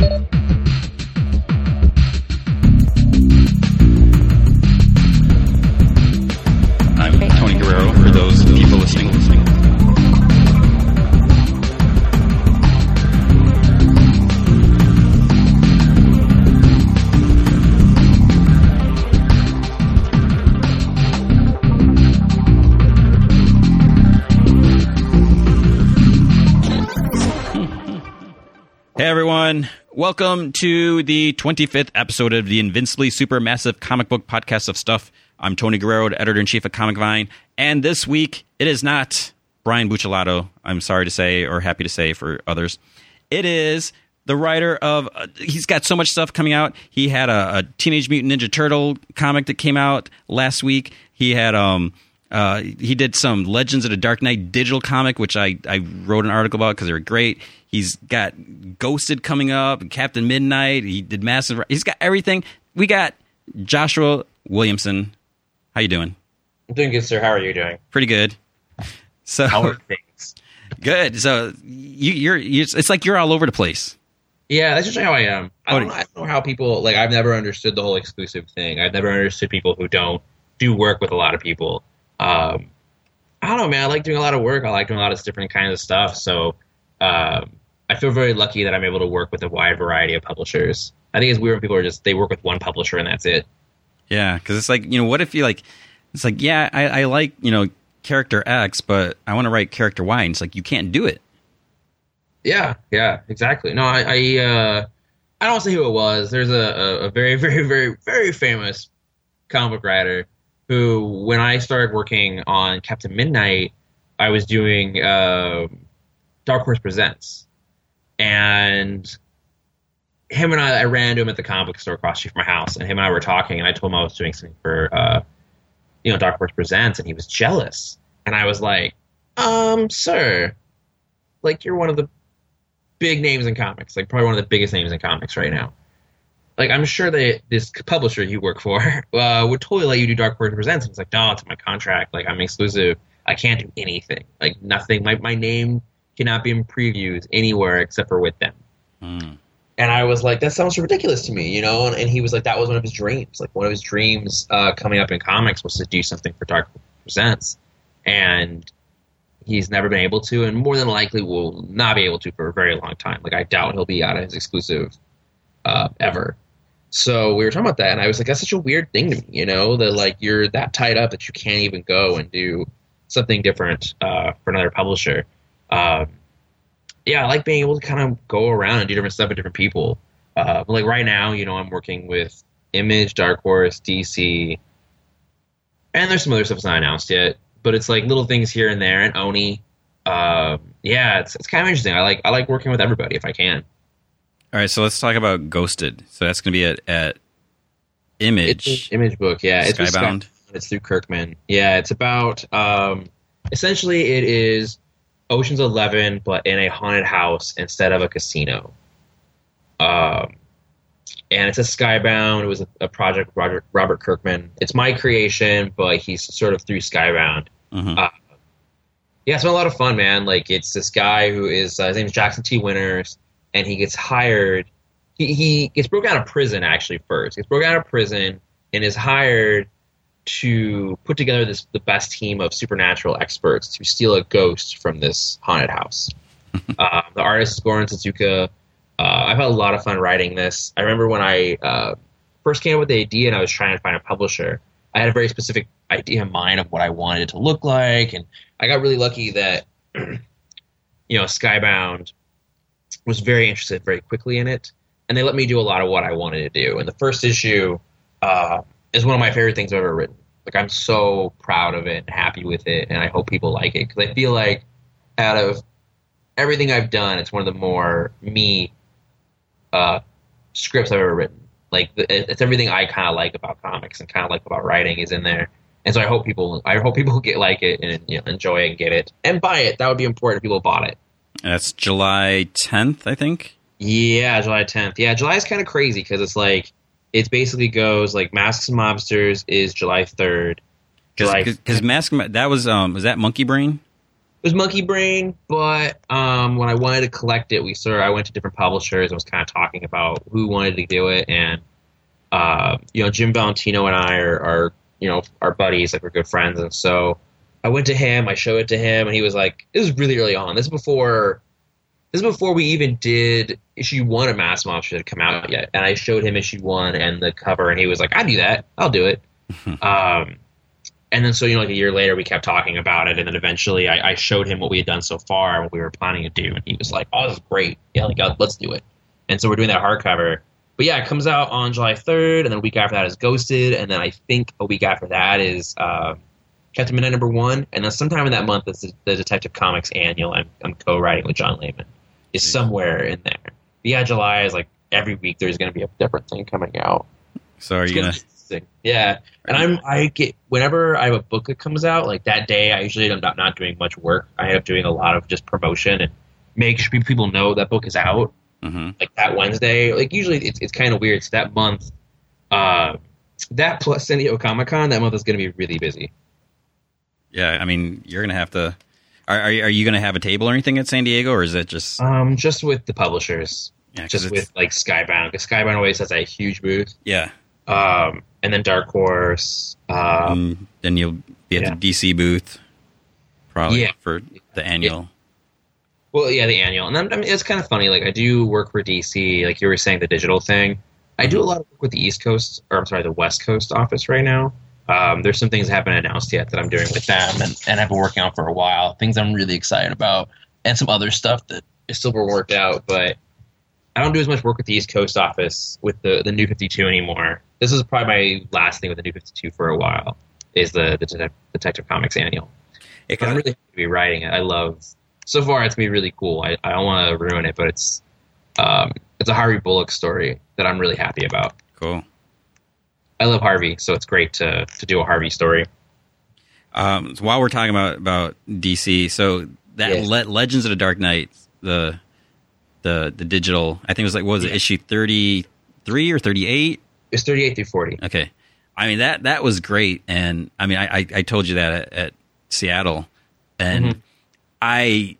I'm welcome to the 25th episode of the Invincibly Supermassive Comic Book Podcast of Stuff. I'm Tony Guerrero, editor in chief of Comic Vine, and this week it is not Brian Buccellato. I'm sorry to say, or happy to say for others, it is the writer of. Uh, he's got so much stuff coming out. He had a, a Teenage Mutant Ninja Turtle comic that came out last week. He had um. Uh, he did some Legends of the Dark Knight digital comic, which I, I wrote an article about because they were great. He's got Ghosted coming up, Captain Midnight. He did Massive. He's got everything. We got Joshua Williamson. How you doing? I'm doing good, sir. How are you doing? Pretty good. So How are things? good. So you, you're, you it's like you're all over the place. Yeah, that's just how I am. I don't, I don't know how people like. I've never understood the whole exclusive thing. I've never understood people who don't do work with a lot of people. Um, I don't know, man. I like doing a lot of work. I like doing a lot of different kinds of stuff. So um, I feel very lucky that I'm able to work with a wide variety of publishers. I think it's weird when people are just they work with one publisher and that's it. Yeah, because it's like you know, what if you like? It's like yeah, I, I like you know character X, but I want to write character Y, and it's like you can't do it. Yeah, yeah, exactly. No, I, I, uh, I don't want to say who it was. There's a, a, a very, very, very, very famous comic book writer who, when I started working on Captain Midnight, I was doing uh, Dark Horse Presents, and him and I, I ran into him at the comic book store across from my house, and him and I were talking, and I told him I was doing something for, uh, you know, Dark Horse Presents, and he was jealous, and I was like, um, sir, like you're one of the big names in comics, like probably one of the biggest names in comics right now. Like I'm sure that this publisher you work for uh, would totally let you do Dark Horse Presents. And it's like, no, it's my contract. Like I'm exclusive. I can't do anything. Like nothing. My my name cannot be in previews anywhere except for with them. Hmm. And I was like, that sounds ridiculous to me, you know. And, and he was like, that was one of his dreams. Like one of his dreams uh, coming up in comics was to do something for Dark Horse Presents, and he's never been able to, and more than likely will not be able to for a very long time. Like I doubt he'll be out of his exclusive uh, ever. So we were talking about that, and I was like, that's such a weird thing to me, you know, that like you're that tied up that you can't even go and do something different uh, for another publisher. Um, yeah, I like being able to kind of go around and do different stuff with different people. Uh, but like right now, you know, I'm working with Image, Dark Horse, DC, and there's some other stuff that's not announced yet. But it's like little things here and there, and Oni. Um, yeah, it's, it's kind of interesting. I like I like working with everybody if I can. All right, so let's talk about Ghosted. So that's going to be at, at Image It's image book, yeah. It's Skybound. Sky- It's through Kirkman. Yeah, it's about um, essentially it is Ocean's Eleven, but in a haunted house instead of a casino. Um, and it's a Skybound. It was a, a project Roger, Robert Kirkman. It's my creation, but he's sort of through Skybound. Mhm. Uh, yeah, it's been a lot of fun, man. Like it's this guy who is uh, his name is Jackson T. Winters, and he gets hired. He he gets broken out of prison actually first. He Gets broken out of prison and is hired to put together this the best team of supernatural experts to steal a ghost from this haunted house. uh, the artist is Goran Sudzuka. Uh, I've had a lot of fun writing this. I remember when I uh, first came up with the idea and I was trying to find a publisher. I had a very specific idea in mind of what I wanted it to look like, and I got really lucky that you know Skybound was very interested very quickly in it, and they let me do a lot of what I wanted to do. And the first issue uh, is one of my favorite things I've ever written. Like I'm so proud of it and happy with it, and I hope people like it because I feel like out of everything I've done, it's one of the more me uh, scripts I've ever written. Like it's everything I kind of like about comics and kind of like about writing is in there. And so I hope people, I hope people get like it and you know, enjoy it and get it and buy it. That would be important if people bought it. That's July 10th, I think. Yeah, July 10th. Yeah, July is kind of crazy because it's like it basically goes like Masks and Mobsters is July 3rd. July Because Mask that was um was that Monkey Brain? It was Monkey Brain, but um, when I wanted to collect it, we sort of, I went to different publishers and was kind of talking about who wanted to do it, and uh, you know Jim Valentino and I are, are you know our buddies, like we're good friends, and so I went to him, I showed it to him, and he was like, "This is really early on. This is before." This is before we even did issue one of Mass Mobsters had come out yet, and I showed him issue one and the cover, and he was like, "I do that. I'll do it." um, and then so you know like a year later we kept talking about it and then eventually I, I, showed him what we had done so far and what we were planning to do and he was like oh this is great yeah like let's do it and so we're doing that hardcover but yeah it comes out on july 3rd and then a week after that is ghosted and then i think a week after that is uh, captain midnight number one and then sometime in that month is the, the detective comics annual I'm, I'm, co-writing with john layman is somewhere in there but yeah july is like every week there's going to be a different thing coming out so are you gonna. Yeah, and I'm I get whenever I have a book that comes out like that day. I usually am not not doing much work. I end up doing a lot of just promotion and make sure people know that book is out. Mm-hmm. Like that Wednesday, like usually it's it's kind of weird. So that month, uh, that plus San Diego Comic Con, that month is going to be really busy. Yeah, I mean, you're going to have to. Are are, you going to have a table or anything at San Diego, or is it just um just with the publishers? Yeah, just with like Skybound, because Skybound always has a huge booth. Yeah. Um, and then Dark Horse. Um, then you'll be at yeah. the DC booth, probably yeah. for the annual. Yeah. Well, yeah, the annual, and then, I mean, it's kind of funny. Like I do work for DC, like you were saying, the digital thing. I do a lot of work with the East Coast, or I'm sorry, the West Coast office right now. Um, there's some things that haven't announced yet that I'm doing with them, and, and I've been working on for a while. Things I'm really excited about, and some other stuff that is still being worked out. But I don't do as much work with the East Coast office with the the New 52 anymore this is probably my last thing with the New Fifty Two for a while. Is the the Detective Comics annual? It I'm really happy to be writing it. I love. So far, it's gonna be really cool. I, I don't want to ruin it, but it's um, it's a Harvey Bullock story that I'm really happy about. Cool. I love Harvey, so it's great to to do a Harvey story. Um, so while we're talking about about DC, so that. Le- Legends of the Dark Knight, the the the digital, I think it was like what was it issue thirty three or thirty eight? It's 38 through 40. Okay. I mean that that was great, and I mean I I, I told you that at, at Seattle, and mm-hmm. I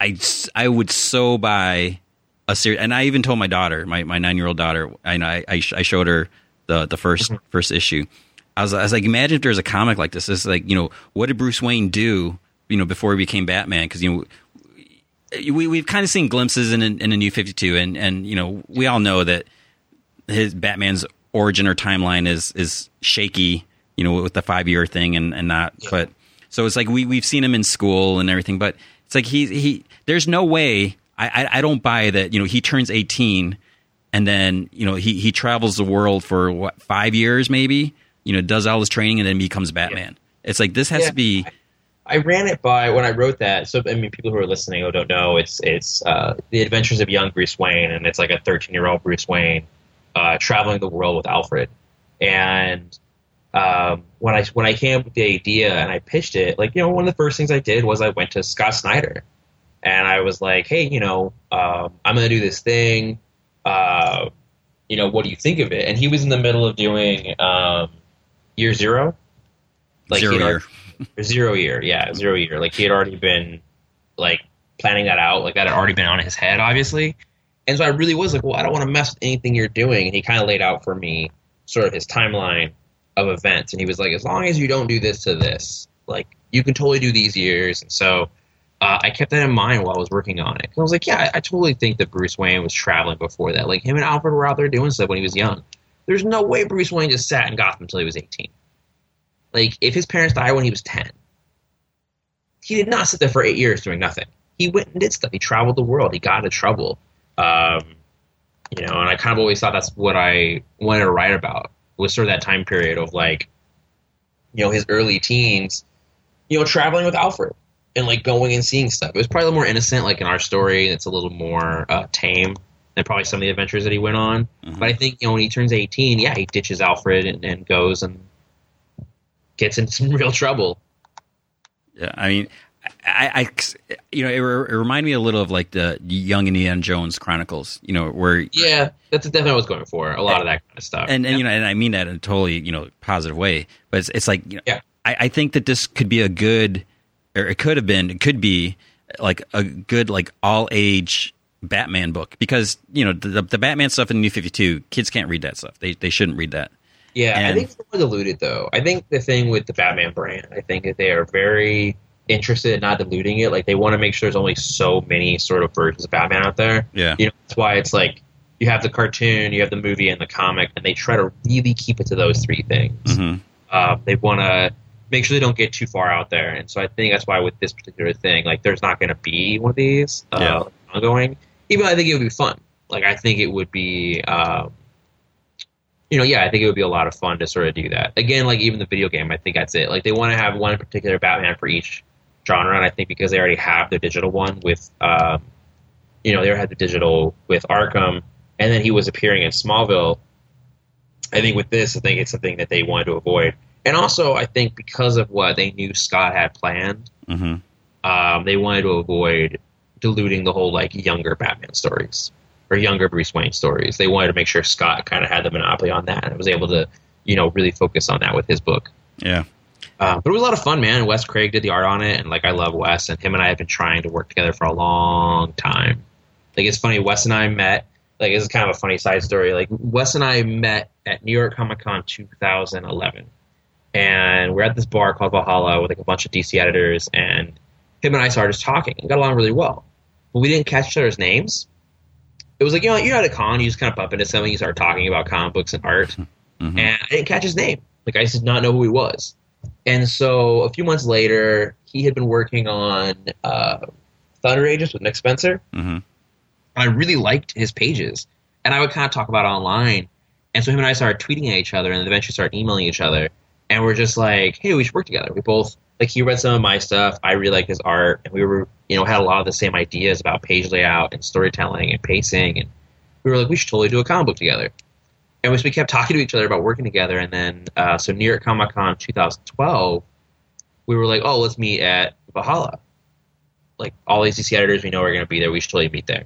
I I would so buy a series, and I even told my daughter, my, my nine year old daughter, I I, I showed her the the 1st mm-hmm. first issue. I was, I was like, imagine if there's a comic like this. It's like, you know, what did Bruce Wayne do, you know, before he became Batman? Because you know, we we've kind of seen glimpses in in, in a New Fifty Two, and and you know, we all know that his Batman's origin or timeline is is shaky, you know, with the five year thing and and not. Yeah. But so it's like we we've seen him in school and everything, but it's like he he. There's no way. I, I, I don't buy that. You know, he turns 18 and then you know he he travels the world for what five years maybe. You know, does all his training and then becomes Batman. Yeah. It's like this has yeah. to be. I ran it by when I wrote that. So I mean, people who are listening who don't know, it's it's uh, the Adventures of Young Bruce Wayne, and it's like a 13 year old Bruce Wayne uh, traveling the world with Alfred. And um, when I when I came up with the idea and I pitched it, like you know, one of the first things I did was I went to Scott Snyder, and I was like, hey, you know, um, I'm going to do this thing. Uh, you know, what do you think of it? And he was in the middle of doing um, Year Zero, like zero year, zero year, yeah, zero year. Like he had already been like planning that out, like that had already been on his head, obviously. And so I really was like, well, I don't want to mess with anything you're doing. And he kind of laid out for me sort of his timeline of events. And he was like, as long as you don't do this to this, like you can totally do these years. And so uh, I kept that in mind while I was working on it. I was like, yeah, I, I, totally think that Bruce Wayne was traveling before that. Like him and Alfred were out there doing stuff when he was young. There's no way Bruce Wayne just sat in Gotham until he was 18. Like if his parents died when he was 10, he did not sit there for eight years doing nothing. He went and did stuff. He traveled the world. He got into trouble. Um, you know, and I kind of always thought that's what I wanted to write about was sort of that time period of like, you know, his early teens, you know, traveling with Alfred and like going and seeing stuff. It was probably a little more innocent, like in our story. It's a little more uh, tame than probably some of the adventures that he went on. Mm-hmm. But I think you know when he turns eighteen, yeah, he ditches Alfred and, and goes and gets into some real trouble. Yeah, I mean, I, I, you know, it, it reminded me a little of like the Young and Indiana Jones Chronicles, you know, where yeah, that's definitely what I was going for. A lot of that kind of stuff, and, and yeah. you know, and I mean that in a totally you know positive way. But it's, it's like, you know, yeah. I, I think that this could be a good or it could have been, it could be like a good like all age Batman book because you know the, the Batman stuff in New Fifty Two, kids can't read that stuff. They they shouldn't read that. Yeah, And- I think it's more diluted though. I think the thing with the Batman brand, I think that they are very interested in not diluting it. Like they want to make sure there's only so many sort of versions of Batman out there. Yeah, You know, that's why it's like you have the cartoon, you have the movie, and the comic, and they try to really keep it to those three things. hmm Uh, they want to make sure they don't get too far out there, and so I think that's why with this particular thing, like there's not going to be one of these uh, Yeah. ongoing. Even though I think it would be fun. Like I think it would be. Um, you know, yeah, I think it would be a lot of fun to sort of do that. Again, like even the video game, I think that's it. Like they want to have one particular Batman for each genre, and I think because they already have their digital one with, um, you know, they already had the digital with Arkham, and then he was appearing in Smallville. I think with this, I think it's something that they wanted to avoid, and also I think because of what they knew Scott had planned, hmm um, they wanted to avoid diluting the whole like younger Batman stories or younger Bruce Wayne stories. They wanted to make sure Scott kind of had the monopoly on that and was able to, you know, really focus on that with his book. yeah, Uh, but it was a lot of fun, man. Wes Craig did the art on it, and like I love Wes, and him and I have been trying to work together for a long time. Like it's funny, Wes and I met. Like this is kind of a funny side story. Like Wes and I met at New York Comic Con 2011, and we're at this bar called Valhalla with like a bunch of DC editors, and him and I started just talking and got along really well. But we didn't catch each other's names. It was like you know you're at a con, you just kind of bump into someone, you start talking about comic books and art, hmm and I didn't catch his name. Like I just did not know who he was. And so a few months later, he had been working on uh, Thunder Agents with Nick Spencer. hmm And I really liked his pages, and I would kind of talk about it online. And so him and I started tweeting at each other, and eventually started emailing each other. And we're just like, hey, we should work together. We both like he read some of my stuff. I really like his art, and we were you know had a lot of the same ideas about page layout and storytelling and pacing. And we were like, we should totally do a comic book together. And we, we kept talking to each other about working together. And then uh, so York Comic Con 2012, we were like, oh, let's meet at Valhalla. Like all these DC editors we know are going to be there. We should totally meet there.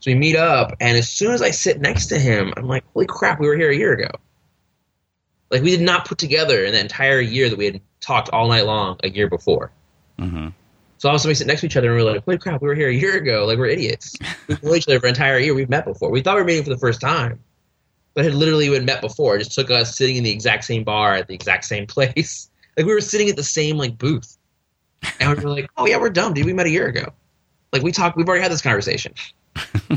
So we meet up, and as soon as I sit next to him, I'm like, holy crap, we were here a year ago. Like we did not put together in the entire year that we had talked all night long a year before. hmm So all of a sudden we sit next to each other and we're like, holy crap, we were here a year ago. Like we're idiots. We've known each other for an entire year. We've met before. We thought we were meeting for the first time, but had literally been met before. It just took us sitting in the exact same bar at the exact same place. Like we were sitting at the same like booth, and we were like, oh yeah, we're dumb, dude. We met a year ago. Like we talked. We've already had this conversation,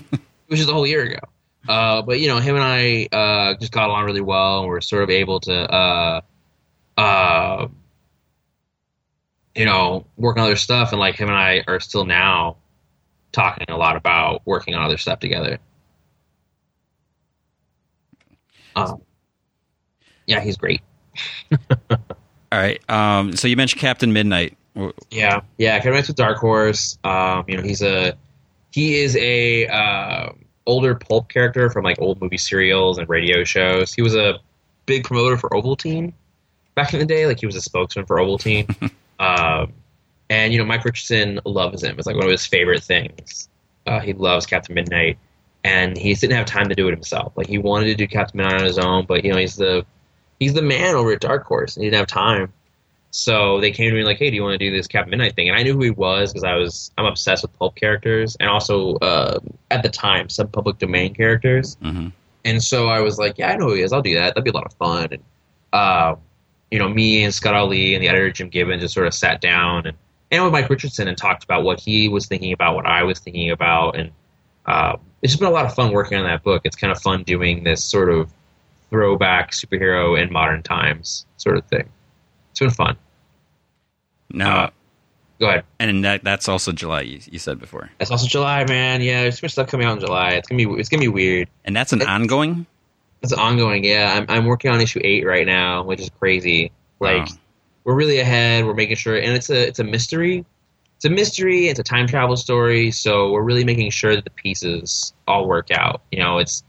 which is a whole year ago. Uh, but you know, him and I uh, just got along really well, and we're sort of able to, uh, uh, you know, work on other stuff. And like him and I are still now talking a lot about working on other stuff together. Um, yeah, he's great. All right. Um, so you mentioned Captain Midnight. Yeah, yeah. Kevin Knights with Dark Horse. Um, you know, he's a he is a uh, older pulp character from like old movie serials and radio shows. He was a big promoter for Ovaltine back in the day. Like he was a spokesman for Ovaltine. um, and you know, Mike Richardson loves him. It's like one of his favorite things. Uh, he loves Captain Midnight, and he didn't have time to do it himself. Like he wanted to do Captain Midnight on his own, but you know, he's the he's the man over at Dark Horse, and he didn't have time. So they came to me like, "Hey, do you want to do this Captain Midnight thing?" And I knew who he was because I was I'm obsessed with pulp characters, and also uh, at the time some public domain characters. mhm. And so I was like, "Yeah, I know who he is. I'll do that. That'd be a lot of fun." And uh, you know, me and Scott Allie and the editor Jim Gibbons just sort of sat down and and with Mike Richardson and talked about what he was thinking about, what I was thinking about, and uh, it's just been a lot of fun working on that book. It's kind of fun doing this sort of throwback superhero in modern times sort of thing. It's been fun. Now, Uh, Go ahead. and that, that's also July. You, you said before, It's also July, man. Yeah, there's too much stuff coming out in July. It's gonna be it's gonna be weird. and that's an It- ongoing. It's ongoing. Yeah, I'm I'm working on issue eight right now, which is crazy. Like Wow. we're really ahead. We're making sure, and it's a it's a mystery. It's a mystery. It's a time travel story. So we're really making sure that the pieces all work out. You know, it's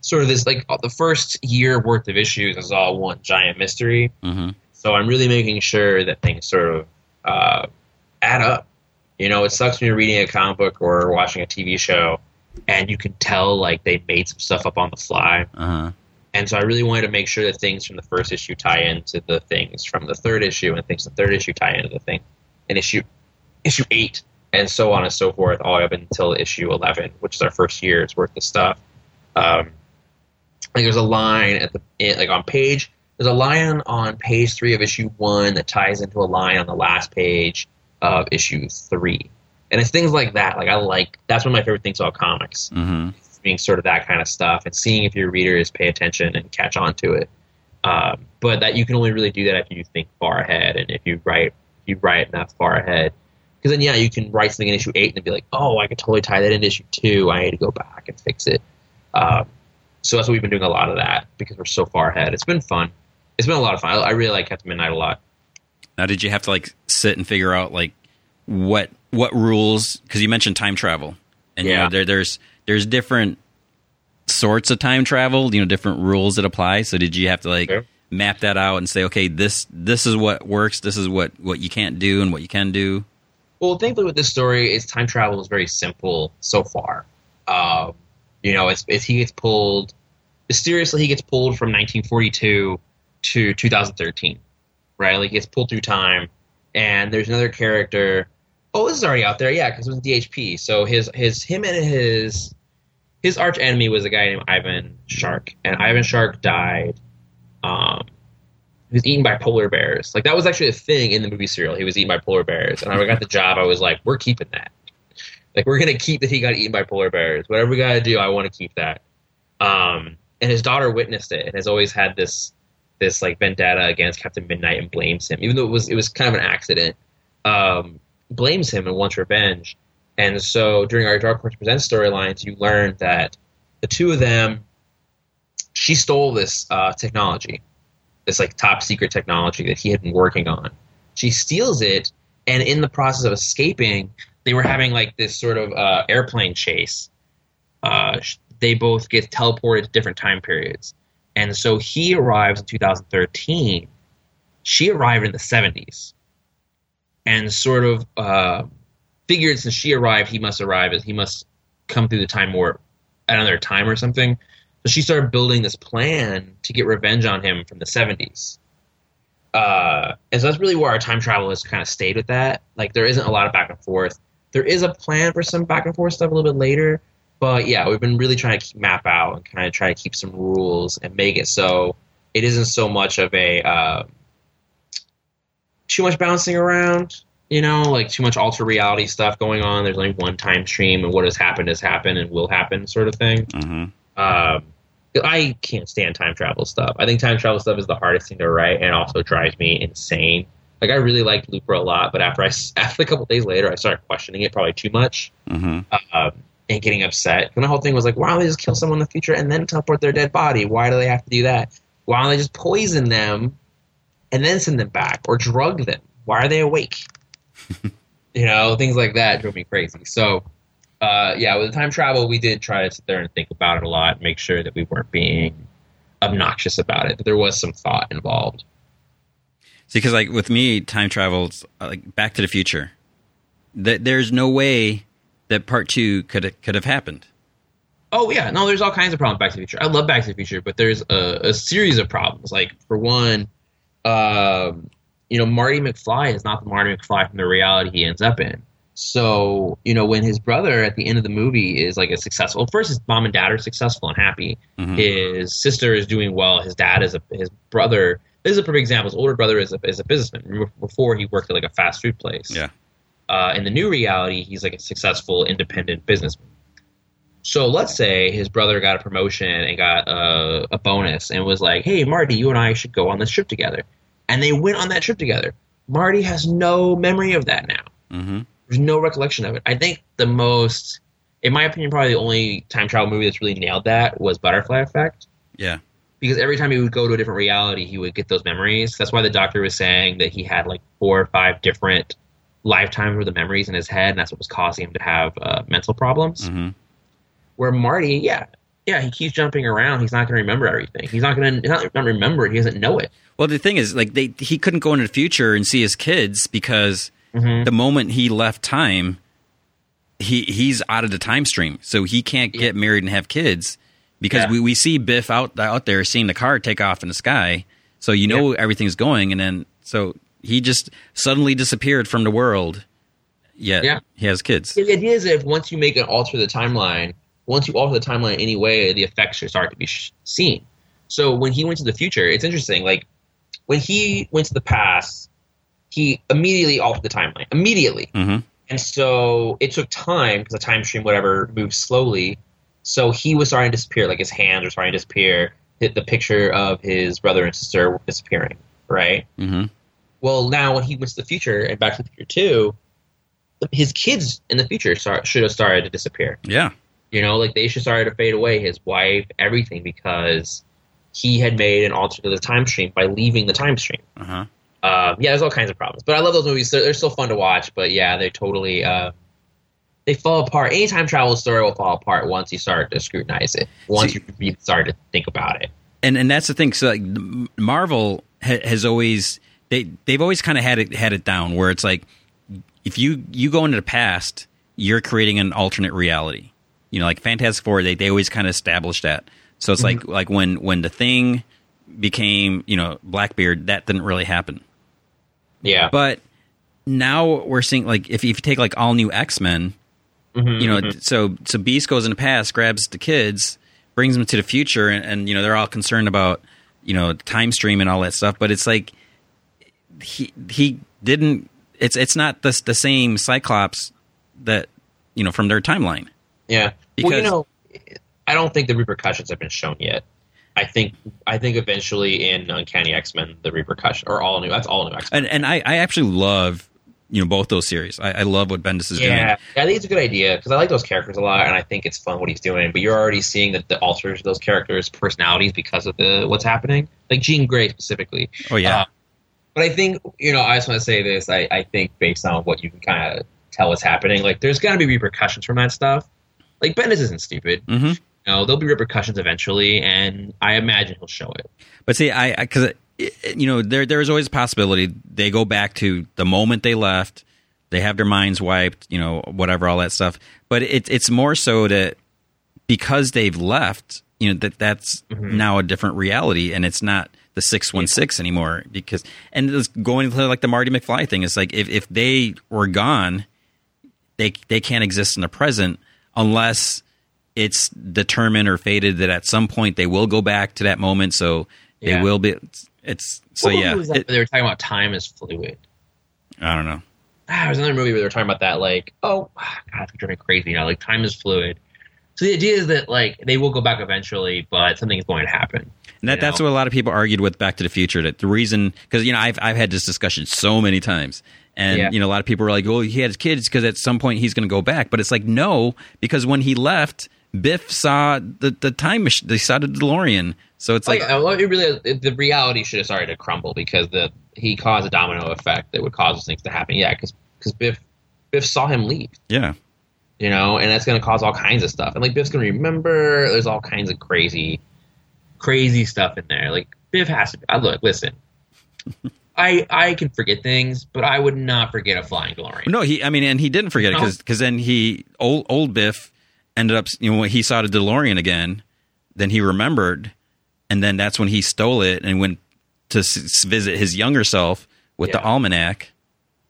sort of this like the first year worth of issues is all one giant mystery. hmm So I'm really making sure that things sort of uh, add up. You know, it sucks when you're reading a comic book or watching a TV show, and you can tell like they made some stuff up on the fly. Uh huh. And so I really wanted to make sure that things from the first issue tie into the things from the third issue, and things from the third issue tie into the thing in issue issue eight, and so on and so forth, all the way up until issue eleven, which is our first year's worth of stuff. Um, like there's a line at the like on page. There's a line on page three of issue one that ties into a line on the last page of issue three, and it's things like that. Like I like that's one of my favorite things about comics, Mm-hmm. being sort of that kind of stuff, and seeing if your readers pay attention and catch on to it. Um, but that you can only really do that if you think far ahead and if you write if you write enough far ahead. Because then, yeah, you can write something in issue eight and then be like, oh, I could totally tie that into issue two. I need to go back and fix it. Um, so that's what we've been doing a lot of that because we're so far ahead. It's been fun. It's been a lot of fun. I, I really like Captain Midnight a lot. Now, did you have to like sit and figure out like what what rules? Because you mentioned time travel, and you Yeah. know there there's there's different sorts of time travel. You know, different rules that apply. So did you have to like Sure. map that out and say, okay, this this is what works. This is what what you can't do and what you can do. Well, thankfully with this story, is time travel is very simple so far. Um, you know, it's, it's he gets pulled mysteriously. He gets pulled from 1942 to 2013, right? Like he gets pulled through time, and there's another character. Oh, this is already out there, yeah, because it was DHP. So his his him and his his arch enemy was a guy named Ivan Shark, and Ivan Shark died. Um, he was eaten by polar bears. Like that was actually a thing in the movie serial. He was eaten by polar bears, and I got the job, I was like, "We're keeping that. Like we're gonna keep that he got eaten by polar bears. Whatever we gotta do, I want to keep that." Um, and his daughter witnessed it and has always had this this like vendetta against Captain Midnight and blames him, even though it was it was kind of an accident. Um, blames him and wants revenge. And so during our Dark Horse Presents storylines, you learn that the two of them, she stole this uh, technology, this like top secret technology that he had been working on. She steals it, and in the process of escaping, they were having like this sort of uh, airplane chase. Uh, they both get teleported to different time periods, and so he arrives in 2013. She arrived in the 70s, and sort of uh, figured since she arrived, he must arrive. He must come through the time warp at another time or something. So she started building this plan to get revenge on him from the 70s. Uh, and so that's really where our time travel has kind of stayed with that. Like, there isn't a lot of back and forth. There is a plan for some back and forth stuff a little bit later. But yeah, we've been really trying to keep, map out and kind of try to keep some rules and make it so it isn't so much of a uh, too much bouncing around, you know, like too much alter reality stuff going on. There's only one time stream, and what has happened has happened and will happen, sort of thing. hmm Um, I can't stand time travel stuff. I think time travel stuff is the hardest thing to write, and also drives me insane. Like I really liked Looper a lot, but after I after a couple days later, I started questioning it probably too much hmm um, and getting upset. And the whole thing was like, why don't they just kill someone in the future and then teleport their dead body? Why do they have to do that? Why don't they just poison them and then send them back or drug them? Why are they awake? you know, things like that drove me crazy. So, uh, yeah, with the time travel, we did try to sit there and think about it a lot, make sure that we weren't being obnoxious about it, but there was some thought involved. See, because like with me, time travels like Back to the Future. That there's no way that part two could could have happened. Oh yeah, no, there's all kinds of problems with Back to the Future. I love Back to the Future, but there's a, a series of problems. Like for one, um, you know, Marty McFly is not the Marty McFly from the reality he ends up in. So you know, when his brother at the end of the movie is like a successful, first his mom and dad are successful and happy. Mhm. His sister is doing well. His dad is a his brother. This is a perfect example. His older brother is a, is a businessman. Remember, Before he worked at like a fast food place. Yeah. Uh, in the new reality, he's like a successful independent businessman. So let's say his brother got a promotion and got a, a bonus and was like, "Hey, Marty, you and I should go on this trip together," and they went on that trip together. Marty has no memory of that now. hmm There's no recollection of it. I think the most, in my opinion, probably the only time travel movie that's really nailed that was Butterfly Effect Yeah. because every time he would go to a different reality, he would get those memories. That's why the doctor was saying that he had like four or five different lifetimes with the memories in his head, and that's what was causing him to have uh, mental problems. hmm Where Marty, yeah, yeah, he keeps jumping around. He's not going to remember everything. He's not going to not, not remember it. He doesn't know it. Well, the thing is, like, they he couldn't go into the future and see his kids because Mhm. the moment he left time, he he's out of the time stream, so he can't get married and have kids because Yeah. we, we see Biff out out there seeing the car take off in the sky, so you know everything's going, and then so he just suddenly disappeared from the world, yet Yeah. he has kids. The idea is that if once you make an alter the timeline, once you alter the timeline anyway, the effects should start to be sh- seen. So when he went to the future, it's interesting. Like when he went to the past, he immediately altered the timeline. Immediately. hmm And so it took time because the time stream, whatever, moved slowly. So he was starting to disappear, like his hands were starting to disappear. Hit the picture of his brother and sister disappearing, right? hmm Well, now when he went to the future and Back to the Future 2, his kids in the future start, should have started to disappear. Yeah. You know, like they should started to fade away, his wife, everything, because he had made an alter to the time stream by leaving the time stream. Uh huh. Um, yeah, there's all kinds of problems, but I love those movies. They're, they're still fun to watch. But yeah, they totally uh, they fall apart. Any time travel story will fall apart once you start to scrutinize it. Once See- you start to think about it. and and that's the thing. So like Marvel ha- has always they they've always kind of had it had it down where it's like if you you go into the past, you're creating an alternate reality. You know, like Fantastic Four, they they always kind of established that. So it's like like when when the thing became you know Blackbeard, that didn't really happen. Yeah, But now we're seeing like if, if you take like all new X Men, Mhm, you know, mhm. so so Beast goes in the past, grabs the kids, brings them to the future, and, and you know they're all concerned about you know time stream and all that stuff. But it's like he he didn't. It's it's not the the same Cyclops that you know from their timeline. yeah. because- well, you know, I don't think the repercussions have been shown yet. I think I think eventually in Uncanny X Men the repercussion or all new that's all new X Men. And and I, I actually love you know both those series. I, I love what Bendis is Yeah, doing. yeah, I think it's a good idea because I like those characters a lot, and I think it's fun what he's doing. But you're already seeing that the alters of those characters' personalities because of the what's happening, like Jean Grey specifically. Oh yeah. Uh, but I think you know, I just want to say this. I, I think based on what you can kind of tell what's happening, like there's got to be repercussions from that stuff. Like Bendis isn't stupid. hmm You know, there'll be repercussions eventually, and I imagine he'll show it. But see, I because you know there there is always a possibility they go back to the moment they left, they have their minds wiped, you know, whatever, all that stuff. But it's it's more so that because they've left, you know, that that's Mm-hmm. now a different reality, and it's not the six one six anymore. Because and it's going to like the Marty McFly thing. is like if if they were gone, they they can't exist in the present unless it's determined or fated that at some point they will go back to that moment. So they Yeah. will be. It's so What yeah. it- they were talking about time is fluid. I don't know. ah, there's another movie where they were talking about that, like, oh, God, it's driving crazy now. Like, time is fluid. So the idea is that like they will go back eventually, but something is going to happen. And that, that's know? what a lot of people argued with Back to the Future. That the reason, because you know, I've I've had this discussion so many times, and Yeah. you know, a lot of people were like, "Well, he had his kids because at some point he's going to go back." But it's like, no, because when he left, Biff saw the the time machine. They saw the DeLorean. So it's Oh, like, yeah, well, it really, it- the reality should have started to crumble because the he caused a domino effect that would cause those things to happen. Yeah, because because Biff Biff saw him leave, yeah, you know, and that's going to cause all kinds of stuff. And like Biff's going to remember. There's all kinds of crazy, crazy stuff in there. Like Biff has to. I look, listen. I I can forget things, but I would not forget a flying DeLorean. no, he. I mean, and he didn't forget it No. because then he old old Biff ended up. You know, when he saw the DeLorean again, then he remembered, and then that's when he stole it and went to s- visit his younger self with the almanac.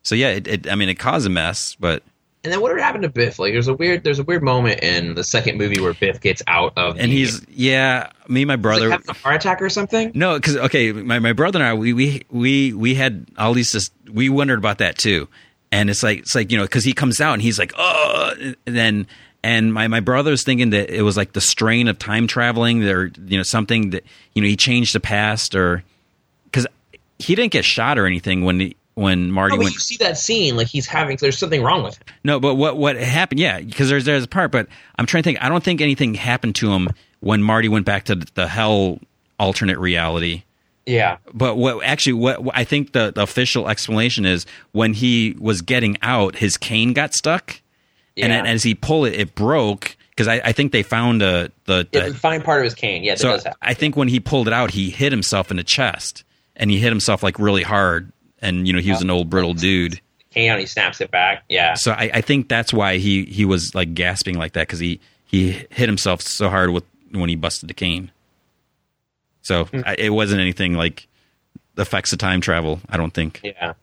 So yeah, it, it, I mean, it caused a mess, but And then what happened to Biff? Like, there's a weird, there's a weird moment in the second movie where Biff gets out of, and he's yeah, me and my he's, like, brother. having a heart attack or something. No, because okay, my, my brother and I we we we we had all these just we wondered about that too, and it's like it's like you know because he comes out and he's like oh, and then and my my brother's thinking that it was like the strain of time traveling or you know something that you know he changed the past or because he didn't get shot or anything when he, when Marty No, but went you see that scene, like he's having, there's something wrong with him. no, but what what happened? Yeah, because there's there's a part, but I'm trying to think. I don't think anything happened to him when Marty went back to the, hell alternate reality. Yeah, But what actually what, what I think the, the official explanation is when he was getting out, his cane got stuck, yeah. and then as he pulled it, it broke. Because I, I think they found a the, the the fine part of his cane. Yeah, that so does happen. I think when he pulled it out, he hit himself in the chest, and he hit himself like really hard. And you know he was an old brittle dude, Cane out, he snaps it back. Yeah, so I, I think that's why he he was like gasping like that because he he hit himself so hard with when he busted the cane. So Hmm. I, it wasn't anything like affects the time travel. I don't think. yeah.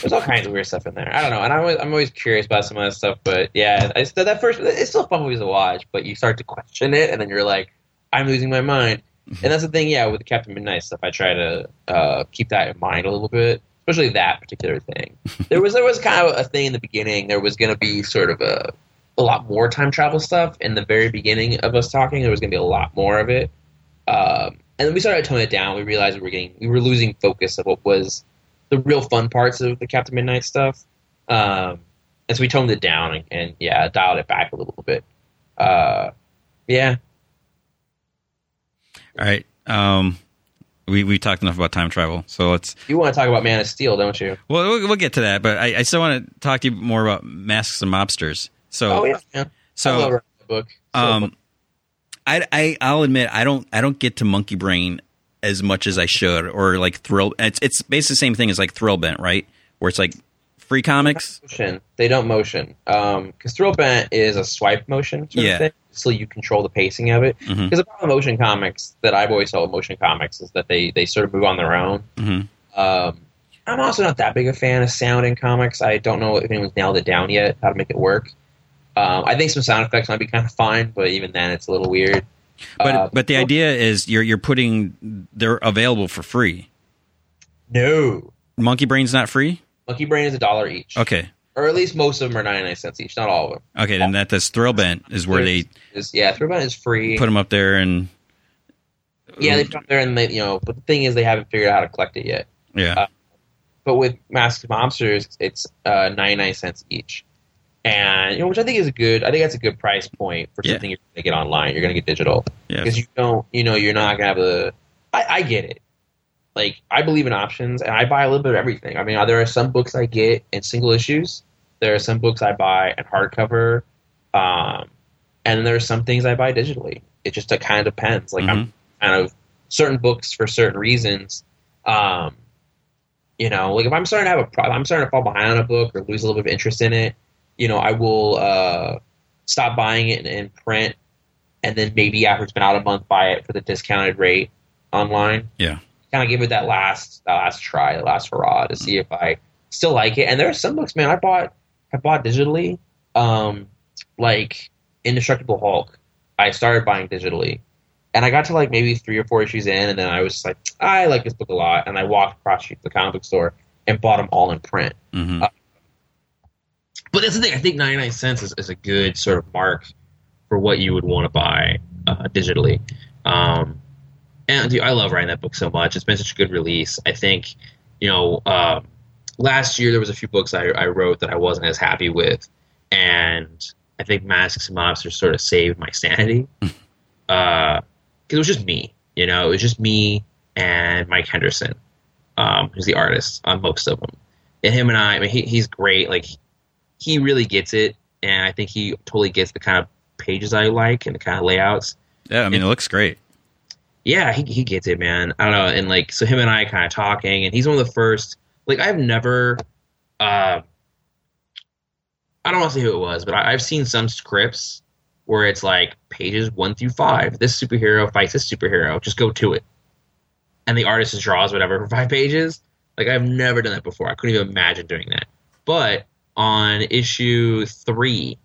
There's all kinds of weird stuff in there. I don't know, and I'm always, I'm always curious about some of that stuff. But yeah, I still, that first it's still fun movies to watch, but you start to question it, and then you're like, I'm losing my mind. And that's the thing, yeah, with the Captain Midnight stuff, I try to uh, keep that in mind a little bit, especially that particular thing. there was there was kind of a thing in the beginning. There was going to be sort of a a lot more time travel stuff in the very beginning of us talking. There was going to be a lot more of it, um, and then we started toning it down. We realized we were getting we were losing focus of what was the real fun parts of the Captain Midnight stuff. Um, and so we toned it down and, and, yeah, dialed it back a little bit. Uh, yeah. All right. Um, we we talked enough about time travel, so let's. You want to talk about Man of Steel, don't you? Well, we'll, we'll get to that, but I, I, still want to talk to you more about Masks and Mobsters. So, oh yeah, yeah. so book. So um, I, I I'll admit I don't I don't get to Monkey Brain as much as I should, or like Thrill. It's it's basically the same thing as like Thrillbent, right? Where it's like free comics. Motion. They don't motion because um, Thrillbent is a swipe motion sort yeah. of thing, so you control the pacing of it. Because mm-hmm. the problem with motion comics that I've always thought with motion comics is that they they sort of move on their own. Mm-hmm. Um, I'm also not that big a fan of sound in comics. I don't know if anyone's nailed it down yet how to make it work. Um, I think some sound effects might be kind of fine, but even then, it's a little weird. But uh, but the idea is you're you're putting they're available for free. No, Monkey Brain's not free. Monkey Brain is a dollar each. Okay, or at least most of them are ninety nine cents each. Not all of them. Okay, then that this Thrillbent is where they is, yeah Thrillbent is free. Put them up there and yeah they put them there and they you know but the thing is they haven't figured out how to collect it yet. Yeah. Uh, but with Mask of Mobsters, it's uh, ninety nine cents each and you know, which I think is a good. I think that's a good price point for something yeah. you're going to get online. You're going to get digital because you don't, you know, you're not going to have the. I, I, get it. Like I believe in options, and I buy a little bit of everything. I mean, there are some books I get in single issues. There are some books I buy in hardcover, um, and there are some things I buy digitally. It just it kind of depends. Like mm-hmm. I'm kind of certain books for certain reasons. Um, you know, like if I'm starting to have a problem, I'm starting to fall behind on a book or lose a little bit of interest in it you know, I will uh, stop buying it in, in, print, and then maybe after it's been out a month, buy it for the discounted rate online. Yeah, kind of give it that last that last try, the last hurrah to see if I still like it. And there are some books, man, I bought I bought digitally, um, like Indestructible Hulk. I started buying digitally, and I got to like maybe three or four issues in, and then I was like, I like this book a lot, and I walked across the comic book store and bought them all in print. Mm-hmm. Uh, but that's the thing. I think 99 cents is, is a good sort of mark for what you would want to buy uh, digitally. Um, and dude, I love writing that book so much. It's been such a good release. I think, you know, uh, last year there was a few books I, I, wrote that I wasn't as happy with, and I think Masks and Mobsters sort of saved my sanity because uh, it was just me. You know, it was just me and Mike Henderson, um, who's the artist on most of them. And him and I, I mean, he, he's great. Like he really gets it, and I think he totally gets the kind of pages I like and the kind of layouts. Yeah, I mean, and, it looks great. Yeah, he he gets it, man. I don't know, and like so, him and I kind of talking, and he's one of the first. Like I've never, uh, I don't want to say who it was, but I, I've seen some scripts where it's like pages one through five. This superhero fights this superhero. Just go to it, and the artist just draws whatever for five pages. Like I've never done that before. I couldn't even imagine doing that. But on issue three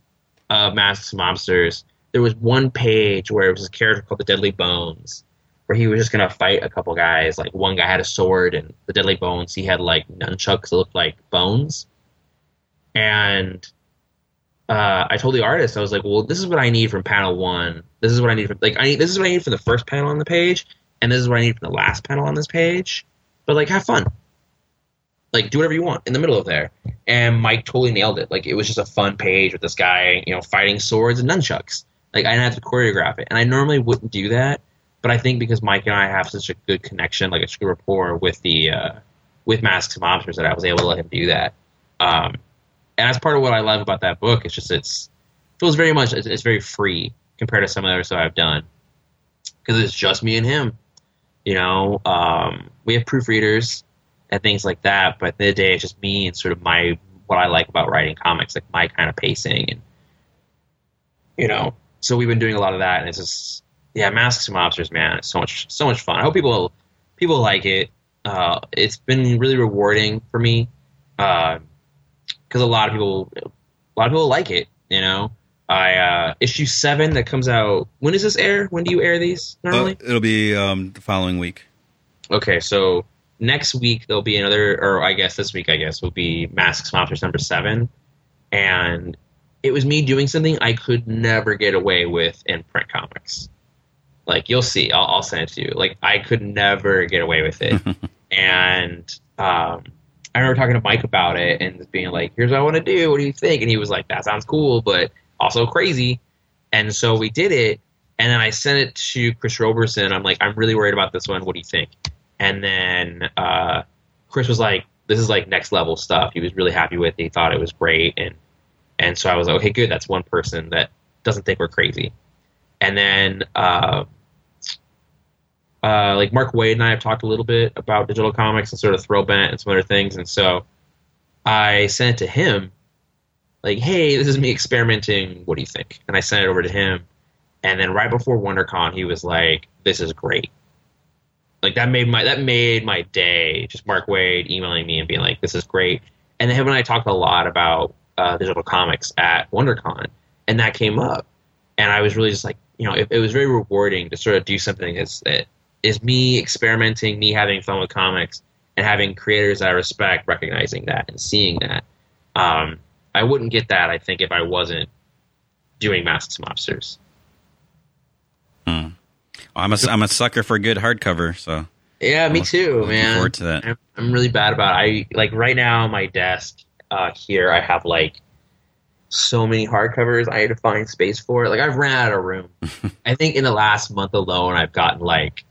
of Masks and Mobsters, there was one page where it was a character called the Deadly Bones, where he was just gonna fight a couple guys. Like one guy had a sword, and the Deadly Bones he had like nunchucks that looked like bones. And uh, I told the artist, I was like, "Well, this is what I need from panel one. This is what I need from like I need this is what I need from the first panel on the page, and this is what I need from the last panel on this page. But like, have fun like do whatever you want in the middle of there. And Mike totally nailed it. Like it was just a fun page with this guy, you know, fighting swords and nunchucks. Like I didn't have to choreograph it, and I normally wouldn't do that, but I think because Mike and I have such a good connection, like a good rapport with the uh, with Masks and Mobsters, that I was able to let him do that. Um, and that's part of what I love about that book. It's just it's it feels very much it's, it's very free compared to some of the other stuff I've done because it's just me and him. You know, um, we have proofreaders and things like that. But at the end of the day, it's just me and sort of my what I like about writing comics, like my kind of pacing, and you know. So we've been doing a lot of that, and it's just yeah, Masks and Mobsters, man, it's so much so much fun. I hope people people like it. Uh, it's been really rewarding for me because a lot of people, a lot of people like it. You know, I uh, issue seven that comes out. When does this air? When do you air these normally? Uh, it'll be um, the following week. Okay, so next week there'll be another, or I guess this week, I guess will be Masks Mobsters number seven, and it was me doing something I could never get away with in print comics. Like you'll see, I'll, I'll send it to you. Like I could never get away with it, and um, I remember talking to Mike about it and being like, "Here's what I want to do. What do you think?" And he was like, "That sounds cool, but also crazy." And so we did it, and then I sent it to Chris Roberson. I'm like, "I'm really worried about this one. What do you think?" And then uh, Chris was like, "This is like next level stuff." He was really happy with it. He thought it was great, and and so I was like, "Okay, good. That's one person that doesn't think we're crazy." And then. Uh, uh, like Mark Waid and I have talked a little bit about digital comics and sort of Thrillbent and some other things, and so I sent it to him, like, "Hey, this is me experimenting. What do you think?" And I sent it over to him, and then right before WonderCon, he was like, "This is great." Like that made my that made my day. Just Mark Waid emailing me and being like, "This is great." And then him and I talked a lot about uh, digital comics at WonderCon, and that came up, and I was really just like, you know, it, it was very rewarding to sort of do something that's that is me experimenting, me having fun with comics, and having creators that I respect recognizing that and seeing that. Um, I wouldn't get that, I think, if I wasn't doing Masks Mobsters. Hmm. Well, I'm a I'm a sucker for good hardcover, so yeah, me too, man. forward to that. I'm, I'm really bad about it. I like right now on my desk uh, here. I have like so many hardcovers. I had to find space for it. Like I've ran out of room. I think in the last month alone, I've gotten like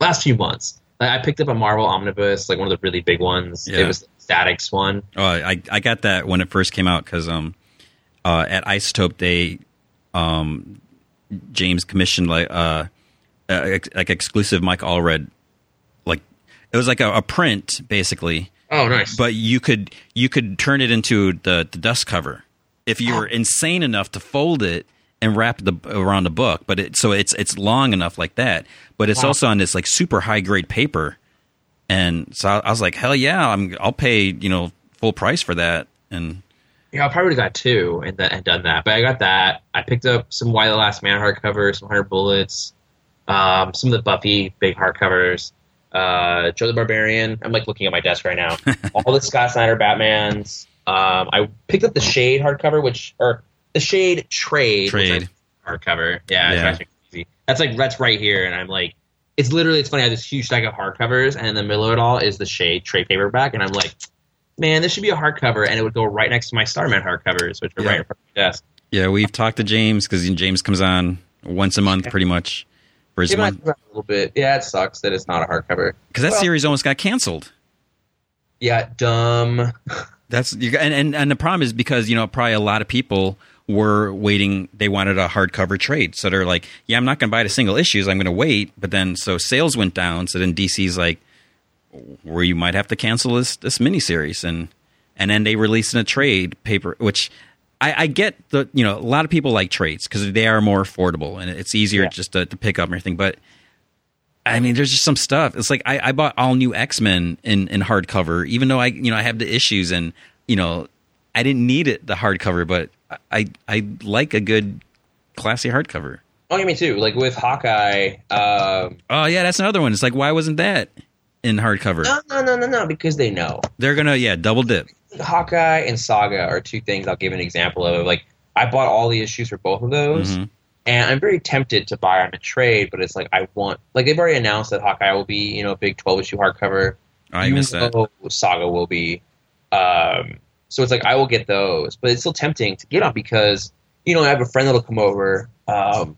last few months. Like, I picked up a Marvel omnibus, like one of the really big ones. Yeah. It was the Statix one. Oh, I I got that when it first came out because um, uh, at Isotope they um, James commissioned like uh, uh ex- like exclusive Mike Allred like it was like a, a print basically, Oh, nice. but you could you could turn it into the the dust cover if you were insane enough to fold it and wrap the around the book. But it so it's it's long enough like that, but it's Wow. also on this like super high grade paper. And so I, I was like, hell yeah, I'm I'll pay you know full price for that. And Yeah, I probably would have got two and, th- and done that. But I got that. I picked up some Y the Last Man hardcovers, some Hundred Bullets, um, some of the Buffy big hardcovers, uh, Joe the Barbarian. I'm like looking at my desk right now. All the Scott Snyder Batmans. Um, I picked up the Shade hardcover, which or the Shade Trade, Trade. I- hardcover. Yeah, Yeah. actually crazy. That's like that's right here, and I'm like. It's literally it's funny. I have this huge stack of hardcovers, and in the middle of it all is the Shade trade paperback, and I'm like, man, this should be a hardcover, and it would go right next to my Starman hardcovers, which are Yeah. right in front of my desk. yeah, we've talked to James because James comes on once a month pretty much for his month a little bit. Yeah, it sucks that it's not a hardcover. because that Well- series almost got canceled. Yeah, dumb. That's you, and, and and the problem is because you know probably a lot of people were waiting. They wanted a hardcover trade, so they're like, "Yeah, I'm not going to buy the single issues. I'm going to wait." But then so sales went down. So then DC's like, "Where you might have to cancel this this miniseries," and and then they released in a trade paper, which I, I get the you know a lot of people like trades because they are more affordable and it's easier Yeah. just to, to pick up and everything, but. I mean, there's just some stuff. It's like I, I bought all new X Men in, in hardcover, even though I you know I have the issues and you know I didn't need it the hardcover, but I I like a good classy hardcover. Oh, yeah, me too. Like with Hawkeye. Um, Oh yeah, that's another one. It's like why wasn't that in hardcover? no, no, no, no, no, because they know. They're gonna yeah double dip. Hawkeye and Saga are two things I'll give an example of. Like I bought all the issues for both of those, Mhm. and I'm very tempted to buy them a trade, but it's like I want. Like they've already announced that Hawkeye will be you know a big 12 issue hardcover. Oh, I missed that. Saga will be. Um, so it's like I will get those, but it's still tempting to get them because you know I have a friend that'll come over, um,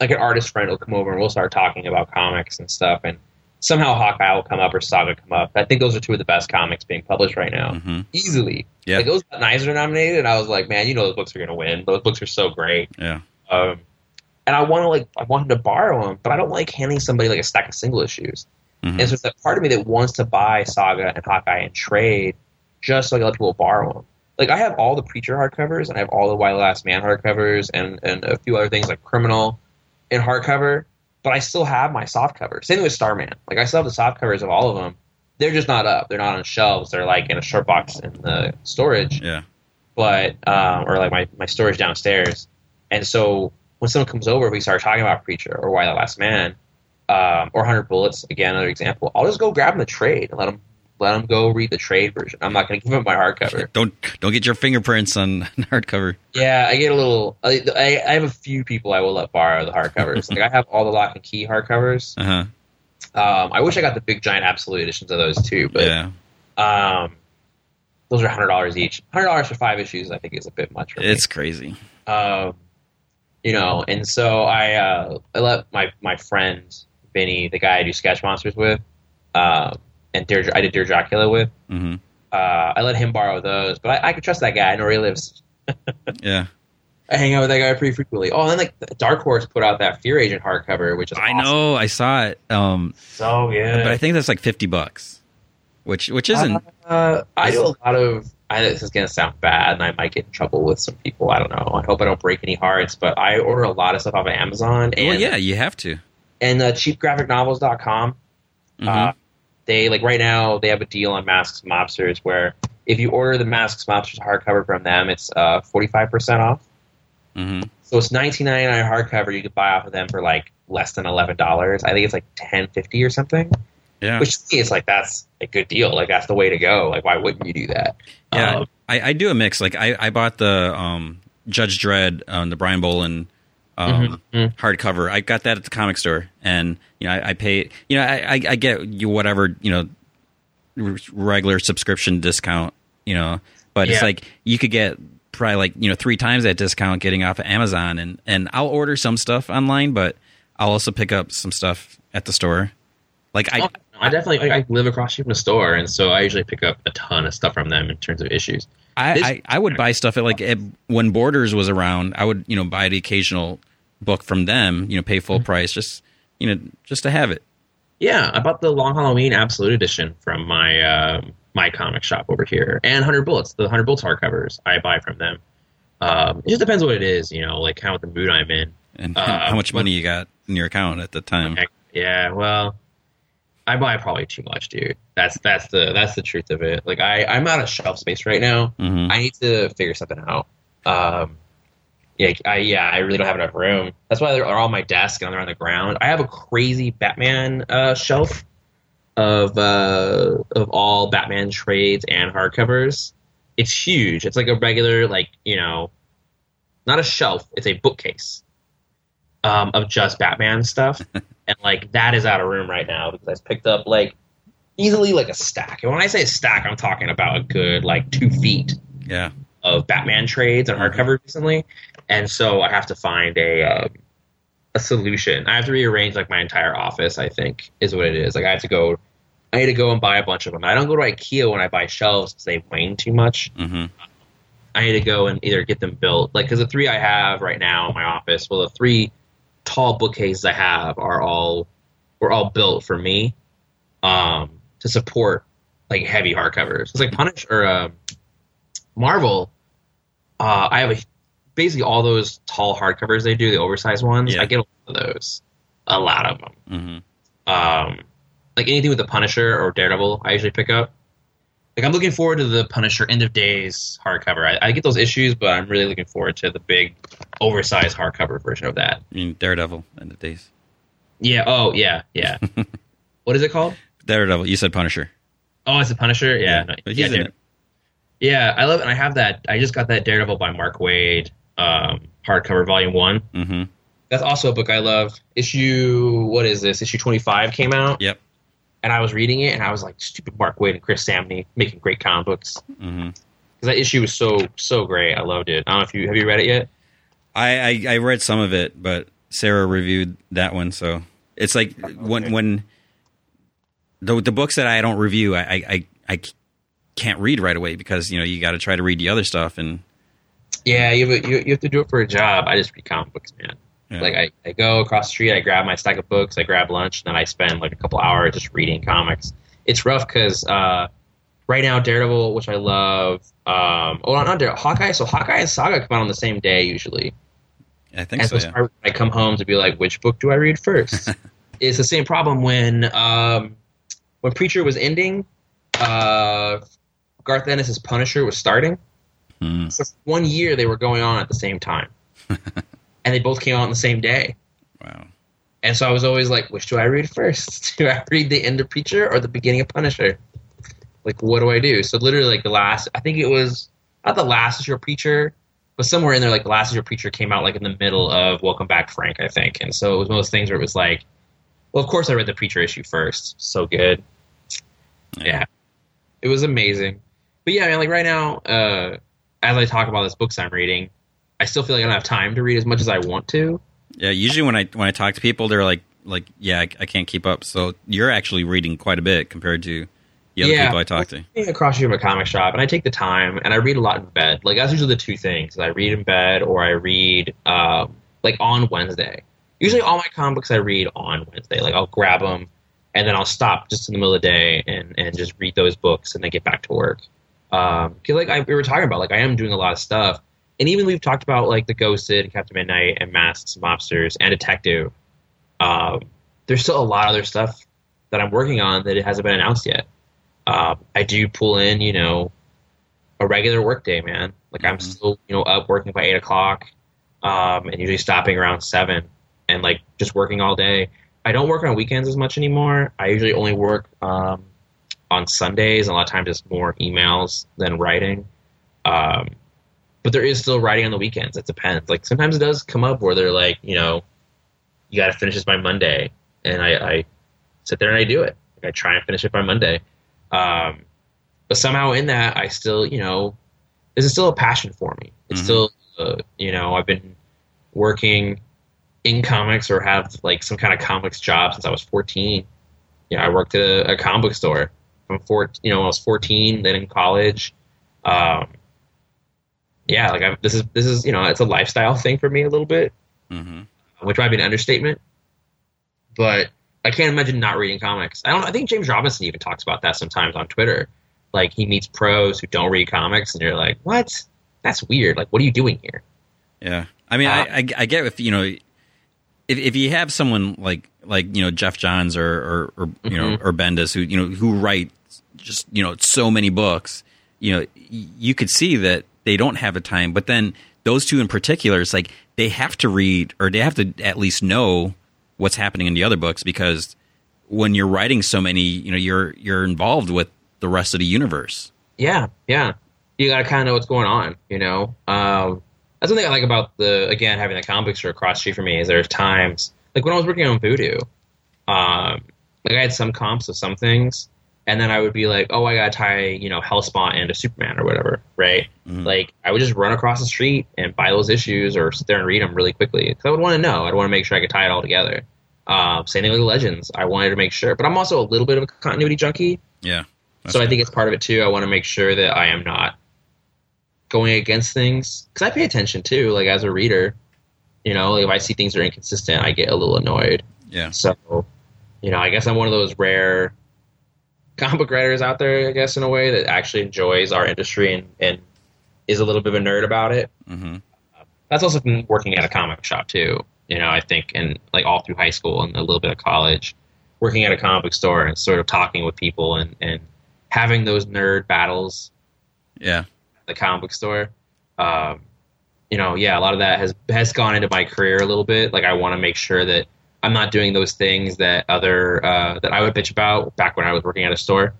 like an artist friend will come over, and we'll start talking about comics and stuff, and somehow Hawkeye will come up or Saga come up. I think those are two of the best comics being published right now, hmm easily. Yeah. Like those got Eisner nominated, and I was like, man, you know those books are gonna win. Those books are so great. Yeah. Um, and I want to like I want him to borrow them, but I don't like handing somebody like a stack of single issues. Mhm. And so it's that part of me that wants to buy Saga and Hawkeye and trade just so I can let people borrow them. Like I have all the Preacher hardcovers and I have all the Y the Last Man hardcovers and, and a few other things like Criminal in hardcover, but I still have my soft covers. Same thing with Starman. Like I still have the soft covers of all of them. they're just not up. They're not on shelves. They're like in a short box in the storage. Yeah. But um, or like my my storage downstairs. And so when someone comes over, we start talking about Preacher or Y the Last Man, um, or Hundred Bullets. Again, another example. I'll just go grab them the trade and let them let them go read the trade version. I'm not going to give them my hardcover. Don't don't get your fingerprints on hardcover. Yeah, I get a little. I, I, have a few people I will let borrow the hardcovers. like I have all the Locke and Key hardcovers. Uh huh. Um, I wish I got the big giant absolute editions of those too, but Yeah. um, those are hundred dollars each. Hundred dollars for five issues, I think, is a bit much. For me. It's crazy. um, you know, and so I uh, I let my my friend Vinny, the guy I do sketch monsters with, um, and Dear, I did Dear Dracula with. hmm Uh, I let him borrow those, but I, I can trust that guy. I know where he lives. Yeah. I hang out with that guy pretty frequently. Oh, and then like Dark Horse put out that Fear Agent hardcover, which is I awesome. know. I saw it. Um, so good. but I think that's like fifty bucks, which which isn't. Uh, I do a lot of. I, this is going to sound bad, and I might get in trouble with some people. I don't know. I hope I don't break any hearts, but I order a lot of stuff off of Amazon and well, yeah, you have to. and uh, cheapgraphicnovels.com. Mhm. Uh, they like right now they have a deal on Masks Mobsters where if you order the Masks Mobsters hardcover from them, it's forty five percent off. Mhm. So it's nineteen ninety nine hardcover you could buy off of them for like less than eleven dollars. I think it's like ten fifty or something. Yeah. Which to me is like that's a good deal. Like that's the way to go. Like why wouldn't you do that? Yeah, Um, I, I do a mix. Like I, I bought the um, Judge Dredd, um, the Brian Bolland um, Mhm. hardcover. I got that at the comic store, and you know I, I pay. You know I, I, I get you whatever you know r- regular subscription discount. You know, but it's like you could get probably like you know three times that discount getting off of Amazon, and and I'll order some stuff online, but I'll also pick up some stuff at the store. Like I, Oh, I definitely I, I live across from the store, and so I usually pick up a ton of stuff from them in terms of issues. I, This- I, I would buy stuff at like at, when Borders was around. I would you know buy the occasional book from them. You know, pay full price just you know just to have it. Yeah, I bought the Long Halloween Absolute Edition from my uh, my comic shop over here, and Hundred Bullets, the Hundred Bullets hardcovers I buy from them. Um, it just depends what it is, you know, like how the mood I'm in. And Uh, how much but- money you got in your account at the time? Yeah, well, I buy probably too much, dude. That's that's the that's the truth of it. Like I I'm out of shelf space right now. hmm I need to figure something out. Um, yeah, I yeah, I really don't have enough room. That's why they're all on my desk and they're on the ground. I have a crazy Batman uh, shelf of uh, of all Batman trades and hardcovers. It's huge. It's like a regular, like you know, not a shelf. It's a bookcase um, of just Batman stuff, and like that is out of room right now because I picked up like easily like a stack. And when I say a stack, I'm talking about a good like two feet Yeah, of Batman trades and hardcover recently, and so I have to find a uh, a solution. I have to rearrange like my entire office. I think is what it is. Like I have to go. I need to go and buy a bunch of them. I don't go to IKEA when I buy shelves because they wane too much. hmm I need to go and either get them built, like because the three I have right now in my office, well, the three tall bookcases I have are all were all built for me, um, to support like heavy hardcovers. It's like Punish or uh, Marvel. Uh, I have a, basically all those tall hardcovers they do, the oversized ones. Yeah. I get a lot of those, a lot of them. hmm Um, like anything with the Punisher or Daredevil, I usually pick up. Like I'm looking forward to the Punisher End of Days hardcover. I, I get those issues, but I'm really looking forward to the big, oversized hardcover version of that. I mean Daredevil End of days. Yeah. Oh, yeah, yeah. what is it called? Daredevil. You said Punisher. Oh, it's a Punisher. Yeah. no, but yeah, in it. yeah, I love it. And I have that. I just got that Daredevil by Mark Waid um, hardcover, volume one. hmm That's also a book I love. Issue what is this? Issue 25 came out. Yep. And I was reading it, and I was like, "Stupid Mark Waid and Chris Samnee making great comic books." because that issue was so so great. I loved it. I don't know if you have you read it yet. I, I I read some of it, but Sarah reviewed that one, so it's like when when the the books that I don't review, I I, I, I can't read right away because you know you got to try to read the other stuff and Yeah, you have, a, you, you have to do it for a job. I just read comic books, man. Yeah. Like I, I go across the street, I grab my stack of books, I grab lunch, and then I spend like a couple hours just reading comics. It's rough because uh, right now Daredevil, which I love, um, oh not Daredevil, Hawkeye. So Hawkeye and Saga come out on the same day usually, I think and so. Yeah. I come home to be like, which book do I read first? it's the same problem when um, when Preacher was ending. uh, Garth Ennis's Punisher was starting. Hmm. So for one year they were going on at the same time, and they both came out on the same day. Wow. And so I was always like, which do I read first? Do I read the end of Preacher or the beginning of Punisher? Like, what do I do? So literally, like the last, I think it was not the last issue of Preacher, but somewhere in there, like the last issue of Preacher came out like in the middle of Welcome Back, Frank, I think. And so it was one of those things where it was like, well, of course I read the Preacher issue first. So good. Yeah. It was amazing. But yeah, man, like right now, uh, as I talk about this books I'm reading, I still feel like I don't have time to read as much as I want to. Yeah. Usually when I when I talk to people, they're like like yeah, I, I can't keep up. So you're actually reading quite a bit compared to the other Yeah. people I talk to. being across from a comic shop, and I take the time, and I read a lot in bed. Like that's usually the two things: I read in bed, or I read um, like on Wednesday. Usually, all my comic books I read on Wednesday. Like I'll grab them, and then I'll stop just in the middle of the day and and just read those books, and then get back to work. Um, 'cause, like I, we were talking about, like I am doing a lot of stuff, and even we've talked about like the Ghosted, and Captain Midnight, and Masks, and Mobsters, and Detective. Um, there's still a lot of other stuff that I'm working on that it hasn't been announced yet um, I do pull in, you know, a regular work day, man. Like I'm Mhm. still, you know, up working by eight o'clock, um, and usually stopping around seven, and like just working all day. I don't work on weekends as much anymore. I usually only work um, on Sundays. and A lot of times, it's more emails than writing. Um, but there is still writing on the weekends. It depends. Like sometimes it does come up where they're like, you know, you got to finish this by Monday, and I, I sit there and I do it. Like, I try and finish it by Monday. Um, but somehow in that, I still, you know, this is still a passion for me. It's Mhm. still, uh, you know, I've been working in comics or have like some kind of comics job since I was 14. You know, I worked at a, a comic book store from four, you know, when I was 14, then in college. Um, yeah, like I, this is this is you know, it's a lifestyle thing for me a little bit hmm which might be an understatement. But I can't imagine not reading comics. I don't. I think James Robinson even talks about that sometimes on Twitter. Like he meets pros who don't read comics, and you're like, "What? That's weird. Like, what are you doing here?" Yeah, I mean, Uh, I, I I get if you know if if you have someone like like you know Geoff Johns or or, or you know Mhm. or Bendis who you know who write just you know so many books, you know you could see that they don't have the time, but then those two in particular, it's like they have to read or they have to at least know what's happening in the other books because when you're writing so many, you know, you're you're involved with the rest of the universe. Yeah, yeah. You got to kind of know what's going on. You know, um, that's one thing I like about the again having the comic book across street from me is there's times like when I was working on Voodoo, um, like I had some comps of some things, and then I would be like, oh, I got to tie you know Hellspawn into Superman or whatever, right? Mhm. Like I would just run across the street and buy those issues or sit there and read them really quickly because I would want to know. I'd want to make sure I could tie it all together. Um, same thing with Legends. I wanted to make sure, but I'm also a little bit of a continuity junkie. Yeah. So I think it's part of it too. I want to make sure that I am not going against things because I pay attention too. Like as a reader, you know, if I see things are inconsistent, I get a little annoyed. yeah. So, you know, I guess I'm one of those rare comic book writers out there. I guess in a way that actually enjoys our industry and, and is a little bit of a nerd about it. hmm That's also been working at a comic shop too. You know, I think, and like all through high school and a little bit of college, working at a comic book store and sort of talking with people and, and having those nerd battles Yeah. at the comic book store. Um, you know, yeah, a lot of that has has gone into my career a little bit. Like I want to make sure that I'm not doing those things that other uh, that I would bitch about back when I was working at a store.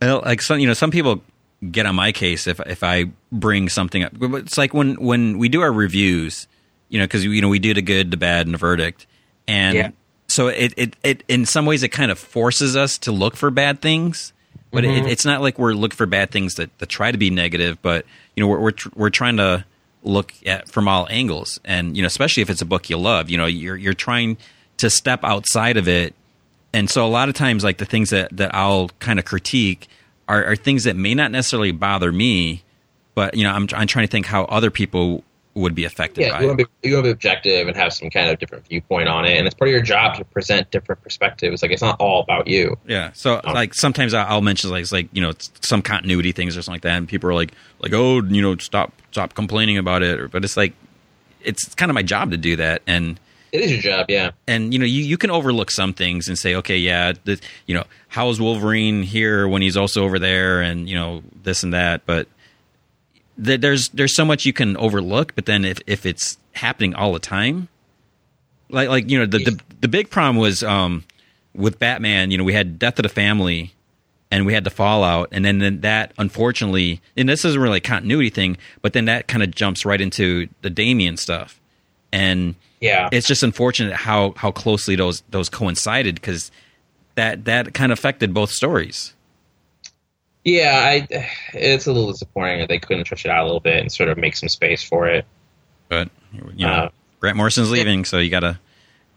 Well, like some, you know, some people get on my case if if I bring something up. It's like when when we do our reviews, you know, because you know we do the good, the bad, and the verdict, and Yeah. so it, it it in some ways it kind of forces us to look for bad things. But Mhm. it, it's not like we're looking for bad things that, that try to be negative. But you know, we're we're, tr- we're trying to look at from all angles, and you know, especially if it's a book you love, you know, you're you're trying to step outside of it. And so a lot of times like the things that, that i'll kind of critique are, are things that may not necessarily bother me but you know i'm, I'm trying to think how other people would be affected Yeah, by you want be you want to be objective and have some kind of different viewpoint on it, and it's part of your job to present different perspectives. Like it's not all about you. yeah so um, like sometimes I- i'll mention like it's like you know it's some continuity things or something like that. And people are like like oh you know stop stop complaining about it or, but it's like it's kind of my job to do that and It is your job, yeah. and you know you, you can overlook some things and say okay yeah the, you know how is wolverine here when he's also over there and you know this and that but th- there's there's so much you can overlook but then if if it's happening all the time like like you know the the, the big problem was um with batman you know we had death of the family and we had the fallout and then, then that unfortunately and this isn't really a continuity thing but then that kind of jumps right into the Damian stuff and Yeah. it's just unfortunate how how closely those those coincided because that that kind of affected both stories. Yeah, I, it's a little disappointing that they couldn't stretch it out a little bit and sort of make some space for it. But you know, Uh, Grant Morrison's leaving, so you got to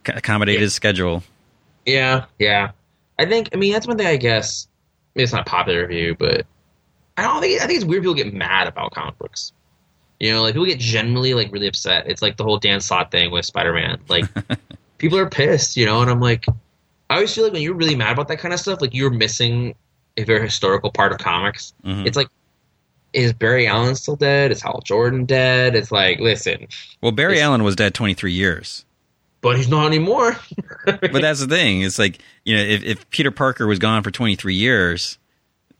accommodate Yeah. his schedule. Yeah, yeah. I think. I mean, that's one thing. I guess it's not a popular view, but I don't think. I think it's weird people get mad about comic books. You know, like people get generally like really upset. It's like the whole Dan Slott thing with Spider Man. Like people are pissed, you know, and I'm like, I always feel like when you're really mad about that kind of stuff, like you're missing a very historical part of comics. Mhm. It's like, is Barry Allen still dead? Is Hal Jordan dead? It's like, listen, Well, Barry Allen was dead 23 years. But he's not anymore. But that's the thing. It's like, you know, if, if Peter Parker was gone for 23 years,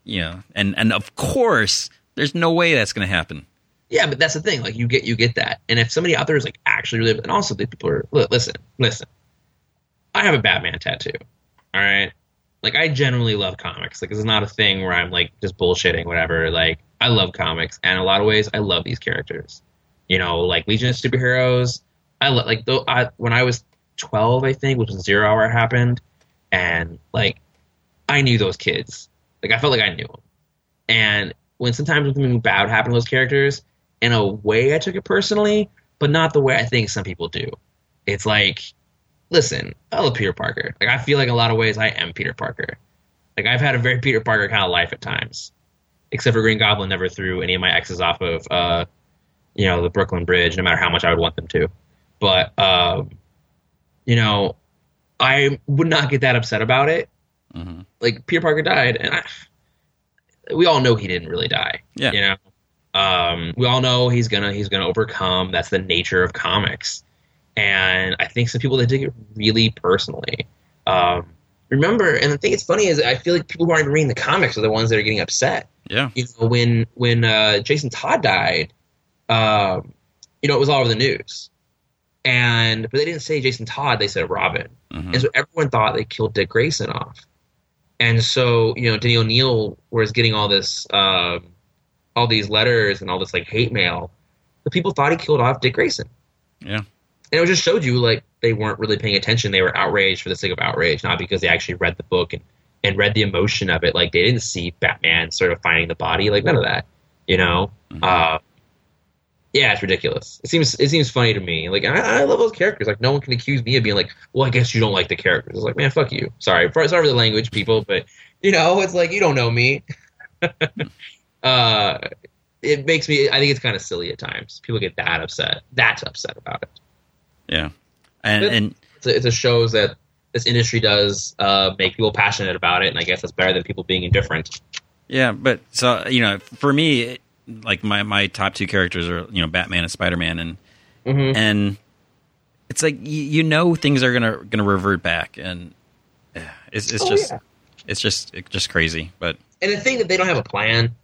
you know, and, and of course, there's no way that's going to happen. Yeah, but that's the thing. Like you get you get that, and if somebody out there is like actually really, and also the people are listen, listen. I have a Batman tattoo. All right, like I generally love comics. Like this is not a thing where I'm like just bullshitting whatever. Like I love comics, and in a lot of ways, I love these characters. You know, like Legion of Superheroes. I like though I when I was 12, I think, which was Zero Hour happened, and like I knew those kids. Like I felt like I knew them, and when sometimes something bad happened to those characters, in a way I took it personally, but not the way I think some people do. It's like, listen, I love Peter Parker. Like I feel like in a lot of ways I am Peter Parker. Like I've had a very Peter Parker kind of life at times. Except for Green Goblin never threw any of my exes off of uh you know, the Brooklyn Bridge, no matter how much I would want them to. But um you know, I would not get that upset about it. hmm Like Peter Parker died and I we all know he didn't really die. Yeah. You know, um, we all know he's gonna he's gonna overcome. That's the nature of comics, and I think some people that take it really personally. Um, remember, and the thing that's funny is I feel like people who aren't even reading the comics are the ones that are getting upset. Yeah. You know, when when uh, Jason Todd died, um, you know, it was all over the news, and but they didn't say Jason Todd; they said Robin. hmm And so everyone thought they killed Dick Grayson off. And so, you know, Denny O'Neil was getting all this, um, all these letters and all this like hate mail. The people thought he killed off Dick Grayson. Yeah. And it just showed you like they weren't really paying attention. They were outraged for the sake of outrage, not because they actually read the book and, and read the emotion of it. Like they didn't see Batman sort of finding the body, like none of that, you know? Mhm. Uh, yeah, it's ridiculous. It seems it seems funny to me. Like I, I love those characters. Like no one can accuse me of being like, well, I guess you don't like the characters. It's like, man, fuck you. Sorry, for, sorry for the language, people, but you know, it's like you don't know me. uh, it makes me. I think it's kind of silly at times. People get that upset. That's upset about it. Yeah. And, and It's a, it's a shows that this industry does uh, make people passionate about it, and I guess that's better than people being indifferent. Yeah, but so you know, for me, it, like my my top two characters are you know Batman and Spider Man, and Mm-hmm. and it's like you, you know things are gonna gonna revert back, and it's it's Oh, just yeah. it's just it's just crazy. But and the thing that they don't have a plan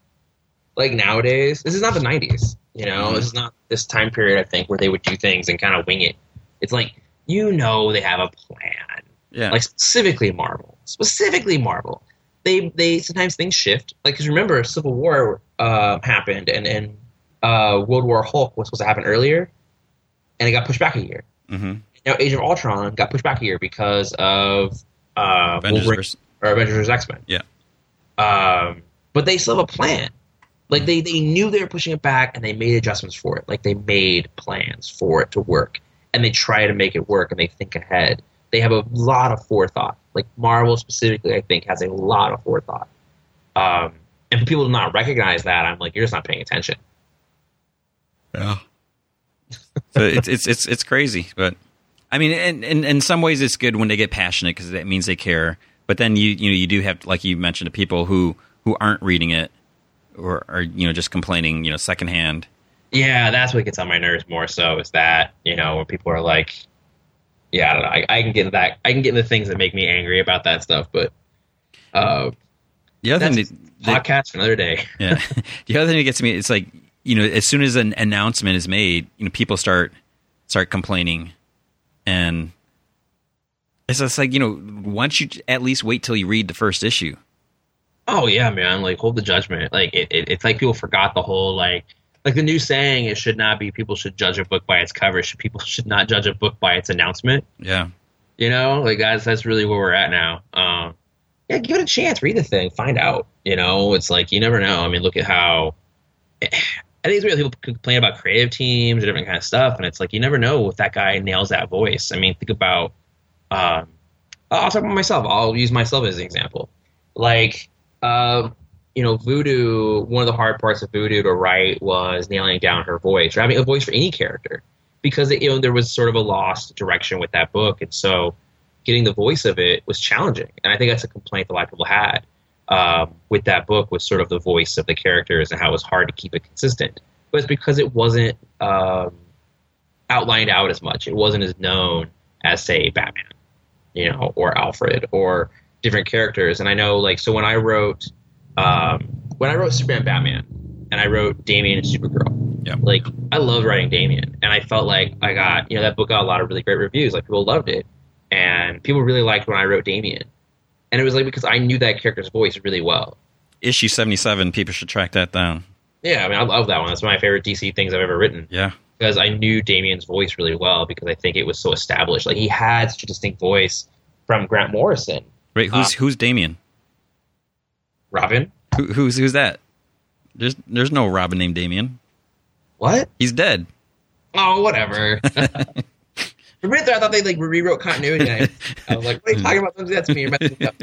like nowadays this is not the 90s you know Mhm. this is not this time period i think where they would do things and kind of wing it it's like you know they have a plan yeah, like specifically marvel specifically marvel they they sometimes things shift like because remember civil war uh, happened and and uh, world war hulk was supposed to happen earlier and it got pushed back a year hmm now age of ultron got pushed back a year because of uh, Avengers Wolverine- versus- or Avengers. X Men. Yeah. Um, but they still have a plan. Like they, they knew they were pushing it back and they made adjustments for it. Like they made plans for it to work and they try to make it work and they think ahead. They have a lot of forethought. Like Marvel specifically, I think, has a lot of forethought. Um, and for people to not recognize that, I'm like, you're just not paying attention. Yeah. so it's it's it's it's crazy, but I mean, in, in in some ways, it's good when they get passionate because that means they care. But then you you know you do have like you mentioned the people who who aren't reading it or are you know just complaining you know secondhand. Yeah, that's what gets on my nerves more so is that, you know, when people are like, yeah, I don't know. I, I can get that. I can get the things that make me angry about that stuff, but uh, The other thing that- podcast for another day. yeah, the other thing that gets me, it's like you know, as soon as an announcement is made, you know, people start start complaining, and it's just like you know, why don't you at least wait till you read the first issue? Oh yeah, man. Like hold the judgment. Like it, it, it's like people forgot the whole like like the new saying. It should not be people should judge a book by its cover. Should people should not judge a book by its announcement. Yeah, You know, like that's that's really where we're at now. Um, yeah, give it a chance. Read the thing. Find out. You know, it's like you never know. I mean, look at how. I think it's weird. People complain about creative teams or different kind of stuff, and it's like you never know if that guy nails that voice. I mean, think about. Um, I'll talk about myself. I'll use myself as an example. Like, um, you know, Voodoo. One of the hard parts of Voodoo to write was nailing down her voice, or having a voice for any character, because it, you know there was sort of a lost direction with that book, and so getting the voice of it was challenging. And I think that's a complaint a lot of people had um, with that book was sort of the voice of the characters and how it was hard to keep it consistent. But it's because it wasn't um, outlined out as much. It wasn't as known as, say, Batman, you know, or Alfred or different characters. And I know, like, so when I wrote, um, when I wrote Superman Batman and I wrote Damian and Supergirl, Yeah. like, I loved writing Damian. And I felt like I got, you know, that book got a lot of really great reviews. Like, people loved it and people really liked when I wrote Damian. And it was like because I knew that character's voice really well. issue seventy seven. People should track that down. Yeah, I mean, I love that one. That's one of my favorite DC things I've ever written Yeah, because I knew Damian's voice really well because I think it was so established. Like he had such a distinct voice from Grant Morrison. wait, who's Uh, who's Damian? Robin, Who, who's who's that? There's there's no Robin named Damian. what? He's dead. Oh, whatever. For a minute there, I thought they like rewrote continuity. And I, I was like, "What are you talking about? Don't do that to me." You're messing up.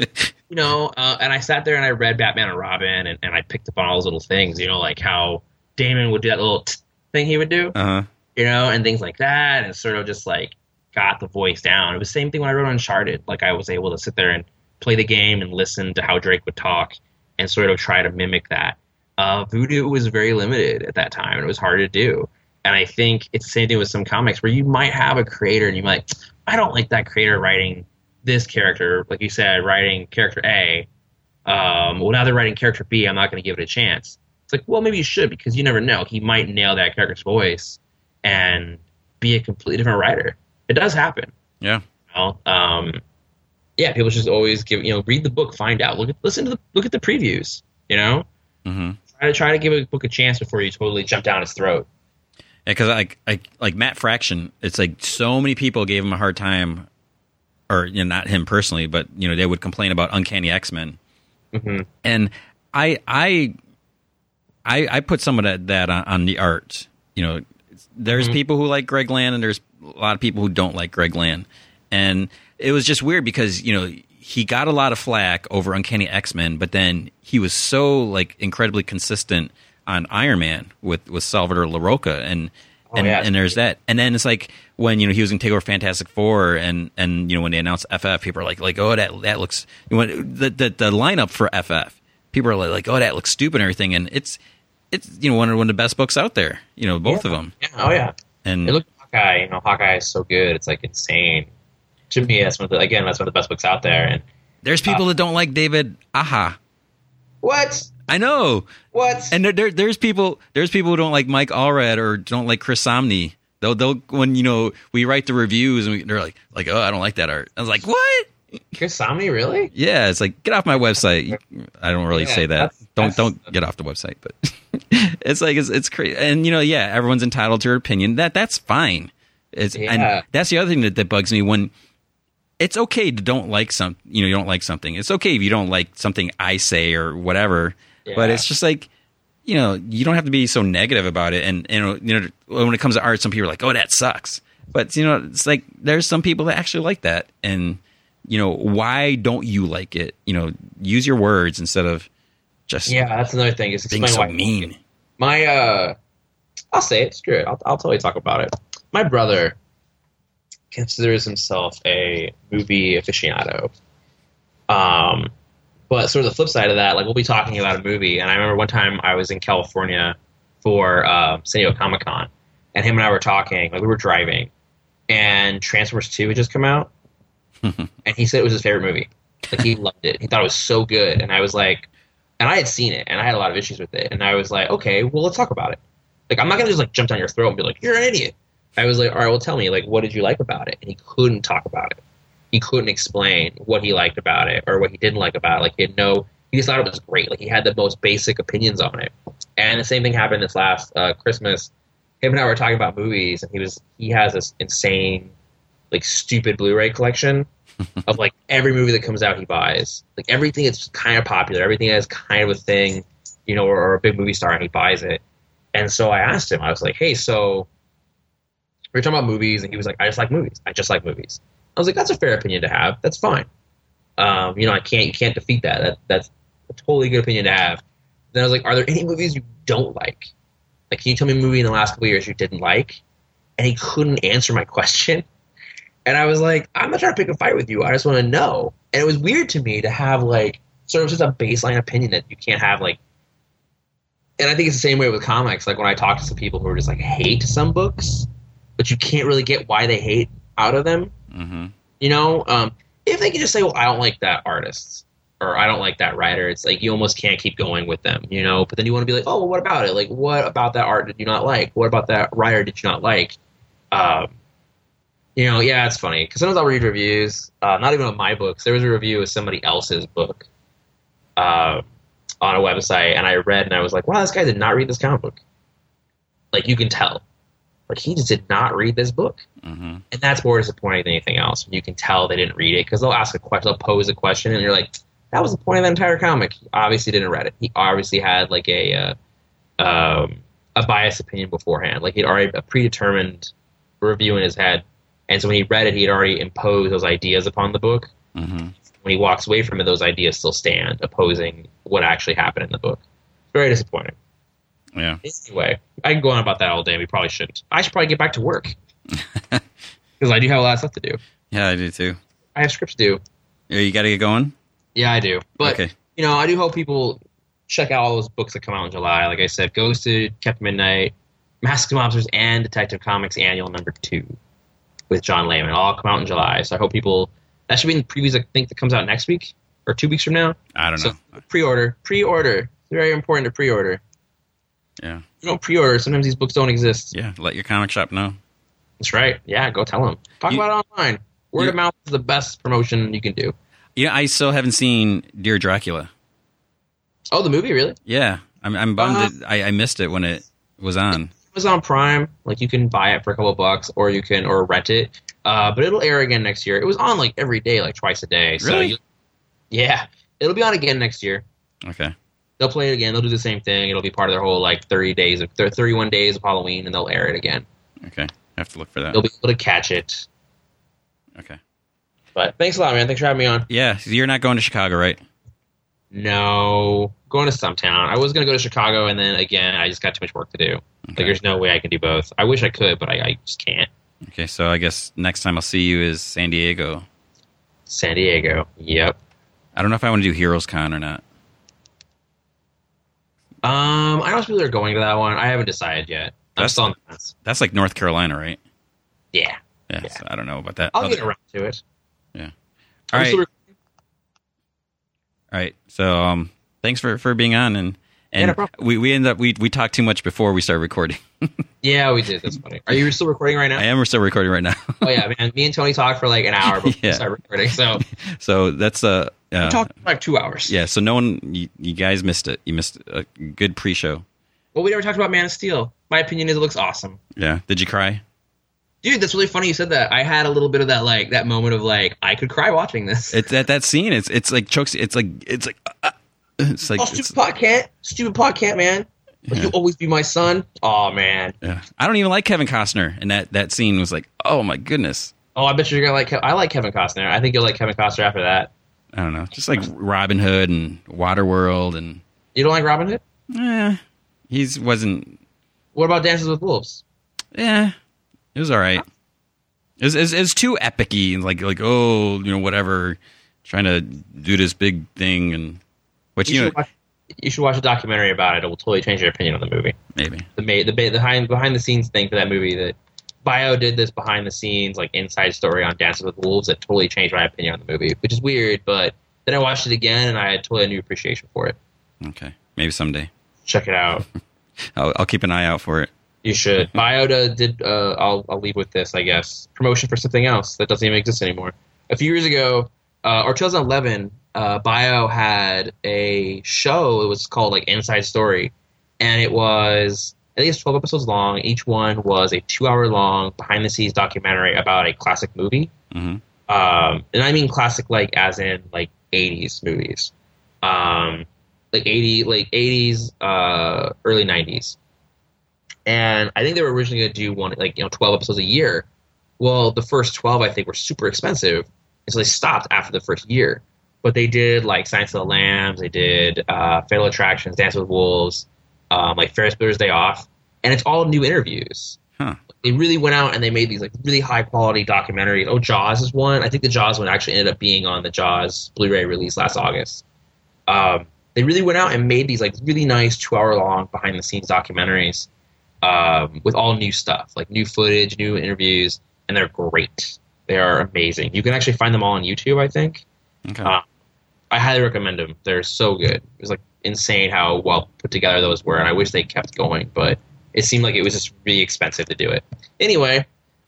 you know, uh, and I sat there and I read Batman and Robin, and, and I picked up on all those little things. You know, like how Damon would do that little t- thing he would do. Uh huh. you know, and things like that, and sort of just like got the voice down. It was the same thing when I wrote Uncharted. Like I was able to sit there and play the game and listen to how Drake would talk and sort of try to mimic that. Uh, Voodoo was very limited at that time, and it was hard to do. And I think it's the same thing with some comics where you might have a creator and you might, I don't like that creator writing this character, like you said, writing character A. Um, well, now they're writing character B. I'm not going to give it a chance. It's like, well, maybe you should because you never know. He might nail that character's voice and be a completely different writer. It does happen. Yeah. You know? um, yeah, people should always give you know read the book, find out, look at listen to the look at the previews. You know, Mm-hmm. try to try to give a book a chance before you totally jump down its throat. Yeah, because like like like Matt Fraction, it's like so many people gave him a hard time, or you know, not him personally, but you know they would complain about Uncanny X Men, hmm and I I I I put some of that that on, on the art. You know, there's Mhm. people who like Greg Land, and there's a lot of people who don't like Greg Land, and it was just weird because you know he got a lot of flack over Uncanny X Men, but then he was so like incredibly consistent on Iron Man with with Salvador Larroca, and Oh, and, yeah. and there's that, and then it's like when you know he was going to take over Fantastic Four, and and you know when they announced FF, people are like like oh that that looks you know, the the the lineup for FF, people are like, like oh that looks stupid and everything, and it's it's you know one of one of the best books out there, you know both of them, Yeah, oh yeah. and it looked Hawkeye. You know, Hawkeye is so good. It's like insane. To me, that's one of the again, that's one of the best books out there. And there's people uh, that don't like David Aja. what? I know, What? and there, there there's people there's people who don't like Mike Allred or don't like Chris Samnee. They'll they'll when you know we write the reviews and we, they're like like oh I don't like that art. I was like what? Chris Samnee, really? Yeah, it's like get off my website. I don't really Yeah, say that. that's- don't that's- don't get off the website. But it's like it's it's crazy, and you know, yeah, everyone's entitled to their opinion. That that's fine. It's Yeah. and that's the other thing that, that bugs me when it's okay to don't like some. You know, you don't like something. It's okay if you don't like something I say or whatever. But it's just like you know, you don't have to be so negative about it. And you know, you know, when it comes to art, some people are like, "Oh, that sucks." But you know, it's like there's some people that actually like that, and you know, why don't you like it? You know, use your words instead of just Yeah, that's another thing. Is being explain so why mean. My uh, I'll say it. Screw it. I'll, I'll totally talk about it. My brother considers himself a movie aficionado. Um, but sort of the flip side of that, like we'll be talking about a movie, and I remember one time I was in California for uh, San Diego Comic Con, and him and I were talking. Like we were driving, and Transformers Two had just come out, and he said it was his favorite movie. Like he loved it. He thought it was so good, and I was like, and I had seen it, and I had a lot of issues with it, and I was like, okay, well, let's talk about it. Like I'm not gonna just like jump down your throat and be like, you're an idiot. I was like, all right, well, tell me, like, what did you like about it? And he couldn't talk about it. He couldn't explain what he liked about it or what he didn't like about it. Like he had no, he just thought it was great. Like he had the most basic opinions on it. And the same thing happened this last uh, Christmas. Him and I were talking about movies, and he was he has this insane, like, stupid Blu-ray collection of like every movie that comes out he buys. Like everything that's kind of popular, everything that's kind of a thing, you know, or, or a big movie star, and he buys it. And so I asked him, I was like, hey, so we were talking about movies, and he was like, I just like movies. I just like movies. I was like, that's a fair opinion to have. That's fine. Um, you know, I can't you can't defeat that. that. That's a totally good opinion to have. Then I was like, are there any movies you don't like? Like, can you tell me a movie in the last couple years you didn't like? And he couldn't answer my question. And I was like, I'm not trying to pick a fight with you. I just want to know. And it was weird to me to have like sort of just a baseline opinion that you can't have like. And I think it's the same way with comics. Like when I talk to some people who are just like hate some books, but you can't really get why they hate out of them. hmm You know, um, if they can just say, "Well, I don't like that artist," or "I don't like that writer," it's like you almost can't keep going with them. You know, but then you want to be like, "Oh, well, what about it? Like, what about that art did you not like? What about that writer did you not like?" Um, you know, yeah, it's funny because sometimes I'll read reviews, uh, not even on my books. There was a review of somebody else's book uh, on a website, and I read and I was like, "Wow, this guy did not read this comic book." Like you can tell, like he just did not read this book hmm and that's more disappointing than anything else. You can tell they didn't read it because they'll ask a question, they'll pose a question, and you're like, "That was the point of the entire comic." He obviously didn't read it. He obviously had like a uh, um, a biased opinion beforehand. Like he'd already a predetermined review in his head, and so when he read it, he had already imposed those ideas upon the book. hmm When he walks away from it, those ideas still stand, opposing what actually happened in the book. Very disappointing. Yeah. Anyway, I can go on about that all day. We probably shouldn't. I should probably get back to work because I do have a lot of stuff to do. Yeah, I do too. I have scripts to do. Yeah, You got to get going. Yeah, I do. But okay. you know, I do hope people check out all those books that come out in July. Like I said, Ghosted Captain Midnight, Masks of Mobsters, and Detective Comics Annual Number Two with John Layman all come out in July. So I hope people that should be in the previews. I think that comes out next week or two weeks from now. I don't So know. pre-order, pre-order. It's very important to pre-order. Yeah. You don't pre-order. Sometimes these books don't exist. Yeah. Let your comic shop know. That's right. Yeah, go tell them. Talk You- about it online. Word you- of mouth is the best promotion you can do. You know, I still haven't seen Dear Dracula. Oh, the movie really? Yeah. I'm, I'm bummed Uh-huh. that I, I missed it when it was on. Amazon Prime, like you can buy it for a couple bucks, or you can or rent it. Uh, but it'll air again next year. It was on like every day, like twice a day. So Really? you, yeah, it'll be on again next year. Okay. They'll play it again. They'll do the same thing. It'll be part of their whole like thirty days of thirty-one days of Halloween, and they'll air it again. Okay. I have to look for that. They'll be able to catch it. Okay. But thanks a lot, man. Thanks for having me on. Yeah. You're not going to Chicago, right? No, going to some town. I was gonna go to Chicago, and then again, I just got too much work to do. Like, there's no way I can do both. I wish I could, but I, I just can't. Okay. So I guess next time I'll see you is San Diego. San Diego. Yep. I don't know if I want to do Heroes Con or not. Um, I don't know some people are going to that one. I haven't decided yet. I'm That's- still on the fence. That's like North Carolina, right? Yeah, Yeah. Yeah. So I don't know about that. I'll Other- get around to it. Yeah. I'm right. All right. So um, thanks for, for being on and and no we we end up we we talked too much before we started recording. yeah, we did. That's funny. Are you still recording right now? I am still recording right now. Oh yeah, man. Me and Tony talked for like an hour before Yeah. we started recording. So so that's uh, we uh talked for like two hours. yeah. So no one you, you guys missed it. You missed a good pre-show. Well, we never talked about Man of Steel. My opinion is it looks awesome. Yeah. Did you cry? Dude, that's really funny you said that. I had a little bit of that like that moment of like I could cry watching this. It's at that scene. It's it's like chokes. It's like it's like uh, it's like oh, it's, stupid pot can't. Stupid pot can't, man. Like Yeah. you'll always be my son. Oh man. yeah. I don't even like Kevin Costner, and that that scene was like, oh my goodness. Oh, I bet you're gonna like. Kev- I like Kevin Costner. I think you'll like Kevin Costner after that. I don't know, just like Robin Hood and Waterworld, and You don't like Robin Hood? Yeah, he's wasn't. What about Dances with Wolves? Yeah, it was all right. It was, it was, it was too epic-y, and like like oh you know whatever, trying to do this big thing and which You, you, know should watch, you should watch a documentary about it. It will totally change your opinion on the movie. maybe The the the behind behind the scenes thing for that movie that Bio did this behind the scenes, like inside story on Dances with Wolves that totally changed my opinion on the movie, which is weird. But then I watched it again and I had totally a new appreciation for it. Okay, maybe someday. Check it out. I'll, I'll keep an eye out for it. You should. Biota did. Uh, I'll I'll leave with this, I guess. Promotion for something else that doesn't even exist anymore. A few years ago, uh, or 2011, uh, Bio had a show. It was called like Inside Story, and it was I think it's 12 episodes long. Each one was a two-hour long behind-the-scenes documentary about a classic movie. hmm Um, and I mean classic, like as in like 80s movies, um, like 80, like 80s, uh, early 90s. And I think they were originally going to do one, like you know, 12 episodes a year. Well, the first 12 I think were super expensive, and so they stopped after the first year. But they did like Silence of the Lambs, they did uh, Fatal Attractions, Dance with Wolves, um, like Ferris Bueller's Day Off, and it's all new interviews Huh. they really went out and they made these like really high quality documentaries. Oh, Jaws is one. I think the Jaws one actually ended up being on the Jaws Blu-ray release last August. Um, they really went out and made these like really nice two hour long behind the scenes documentaries um, with all new stuff, like new footage, new interviews, and they're great. They are amazing. You can actually find them all on YouTube. I think. Okay. Uh, I highly recommend them. They're so good. It was like insane how well put together those were, and I wish they kept going, but it seemed like it was just really expensive to do it. Anyway,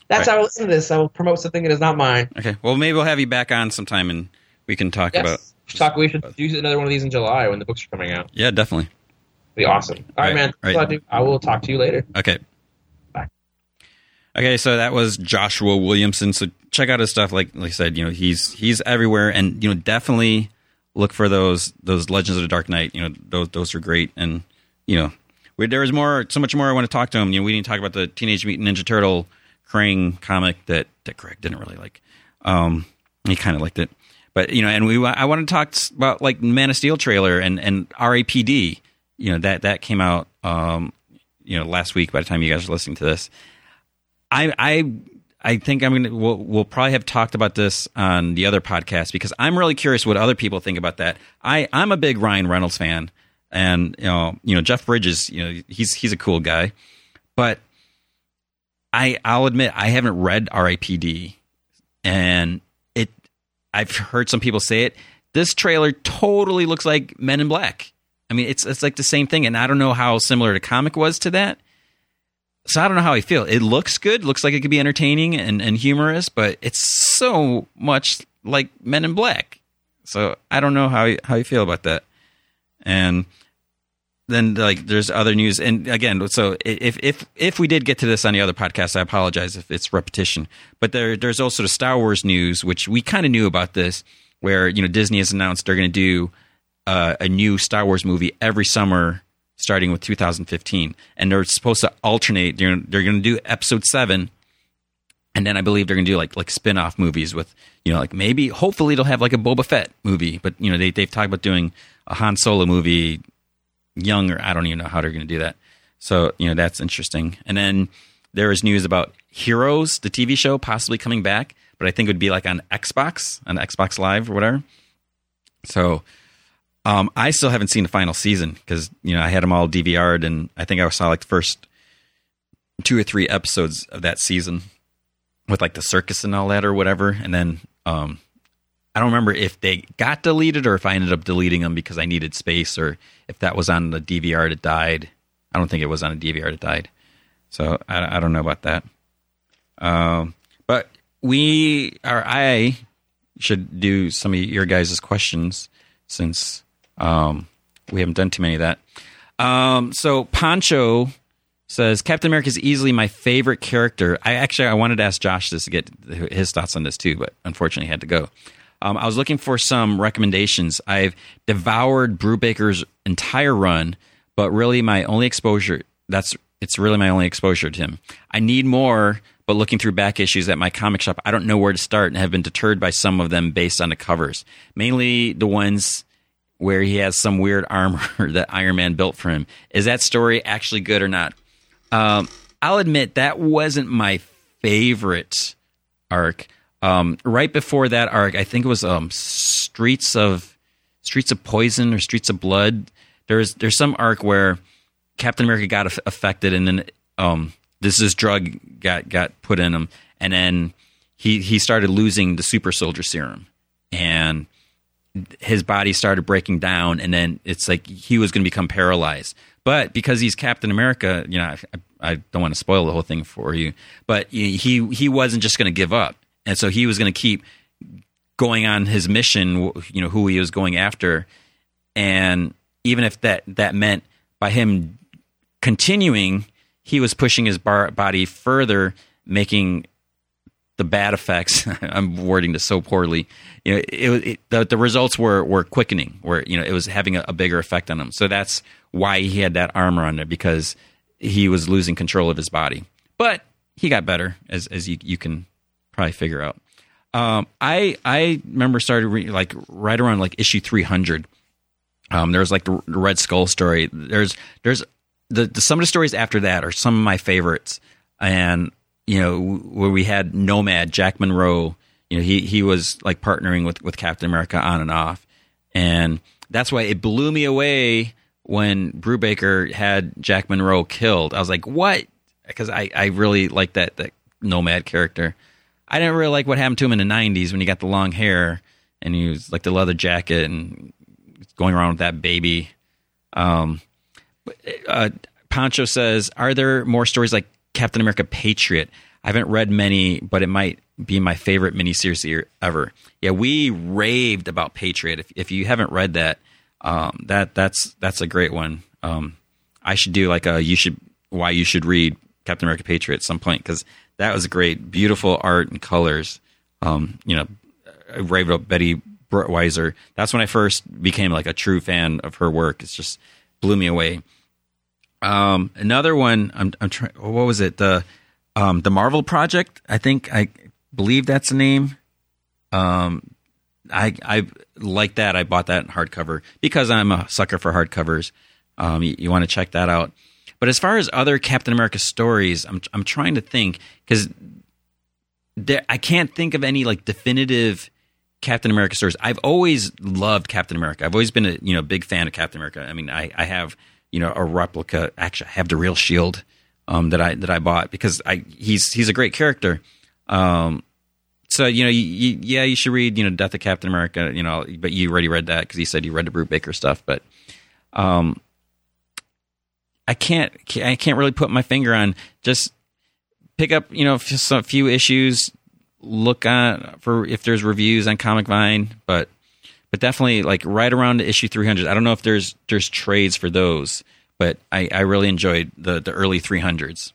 that's Right. how I will end this. I will promote something that is not mine. okay. Well, maybe we'll have you back on sometime and we can talk Yes. about. Talk. We should do another one of these in July when the books are coming out. Yeah, definitely. Be awesome. All right, Right, man. right. I will talk to you later. Okay. Bye. Okay, so that was Joshua Williamson. So check out his stuff. Like, like I said, you know, he's he's everywhere, and you know, definitely look for those those Legends of the Dark Knight. You know, those those are great, and you know, we, there was more, so much more I want to talk to him. You know, we didn't talk about the Teenage Mutant Ninja Turtle Krang comic that that Greg didn't really like. Um, he kind of liked it, but you know, and we I want to talk about like Man of Steel trailer and and RAPD. You know that that came out um, you know last week. By the time you guys are listening to this, I I I think I'm gonna we'll, we'll probably have talked about this on the other podcast because I'm really curious what other people think about that. I I'm a big Ryan Reynolds fan, and you know you know Jeff Bridges, you know he's he's a cool guy, but I I'll admit I haven't read R.I.P.D. and it I've heard some people say it. This trailer totally looks like Men in Black. I mean, it's it's like the same thing, and I don't know how similar the comic was to that. So I don't know how I feel. It looks good, looks like it could be entertaining and, and humorous, but it's so much like Men in Black. So I don't know how you, how you feel about that. And then like there's other news, and again, so if if if we did get to this on the other podcast, I apologize if it's repetition. But there there's also the Star Wars news, which we kind of knew about this, where you know Disney has announced they're going to do uh, a new Star Wars movie every summer starting with 2015, and they're supposed to alternate. They're, they're going to do Episode Seven, and then I believe they're going to do like like spin off movies with you know like maybe hopefully they'll have like a Boba Fett movie, but you know they they've talked about doing a Han Solo movie, younger. I don't even know how they're going to do that. So you know that's interesting. And then there is news about Heroes, the TV show, possibly coming back, but I think it would be like on Xbox, on Xbox Live or whatever. So um, I still haven't seen the final season because you know I had them all DVR'd, and I think I saw like the first two or three episodes of that season with like the circus and all that or whatever, and then um, I don't remember if they got deleted or if I ended up deleting them because I needed space, or if that was on the DVR that died. I don't think it was on a DVR that died, so I, I don't know about that. Um, but we or I should do some of your guys' questions since um, we haven't done too many of that. Um, so Pancho says Captain America is easily my favorite character. I actually I wanted to ask Josh this to get his thoughts on this too, but unfortunately had to go. Um, I was looking for some recommendations. I've devoured Brubaker's entire run, but really my only exposure that's it's really my only exposure to him. I need more, but looking through back issues at my comic shop, I don't know where to start and have been deterred by some of them based on the covers. Mainly the ones where he has some weird armor that Iron Man built for him. Is that story actually good or not? Um, I'll admit that wasn't my favorite arc. Um, right before that arc, I think it was um, Streets of Streets of Poison or Streets of Blood. There's there's some arc where Captain America got aff- affected, and then um, this this drug got got put in him, and then he he started losing the super soldier serum, and his body started breaking down, and then it's like he was going to become paralyzed. But because he's Captain America, you know, I, I don't want to spoil the whole thing for you, but he he wasn't just going to give up, and so he was going to keep going on his mission. You know, who he was going after, and even if that that meant by him continuing, he was pushing his bar, body further, making the bad effects. I'm wording this so poorly. You know, it, it, the, the results were were quickening, where you know it was having a, a, bigger effect on him. So that's why he had that armor on there because he was losing control of his body. But he got better, as as you you can probably figure out. Um, I I remember started re- like right around like issue 300. Um, there was like the, the Red Skull story. There's there's the, the some of the stories after that are some of my favorites, and you know, where we had Nomad, Jack Monroe, you know, he, he was like partnering with, with Captain America on and off. And that's why it blew me away when Brubaker had Jack Monroe killed. I was like, what? Because I, I really like that, that Nomad character. I didn't really like what happened to him in the 90s when he got the long hair and he was like the leather jacket and going around with that baby. Um, uh, Poncho says, Are there more stories like Captain America Patriot. I haven't read many, but it might be my favorite miniseries ever. Yeah, we raved about Patriot. If, if you haven't read that, um, that that's that's a great one. Um, I should do like a you should why you should read Captain America Patriot at some point because that was great, beautiful art and colors. Um, you know, I raved about Betty Weiser. That's when I first became like a true fan of her work. It's just blew me away. Um, another one, I'm, I'm trying. What was it? The um, the Marvel Project. I think I believe that's the name. Um, I I like that. I bought that in hardcover because I'm a sucker for hardcovers. Um, you, you want to check that out. But as far as other Captain America stories, I'm I'm trying to think because I can't think of any like definitive Captain America stories. I've always loved Captain America. I've always been a you know big fan of Captain America. I mean, I I have you know a replica. Actually, I have the real shield um, that I that I bought because I he's he's a great character. Um, so you know, you, you, yeah, you should read you know Death of Captain America. You know, but you already read that because he said you read the Brubaker stuff. But um, I can't I can't really put my finger on just pick up you know just a few issues. Look on for if there's reviews on Comic Vine, but but definitely like right around issue 300 i don't know if there's there's trades for those but i i really enjoyed the the early 300s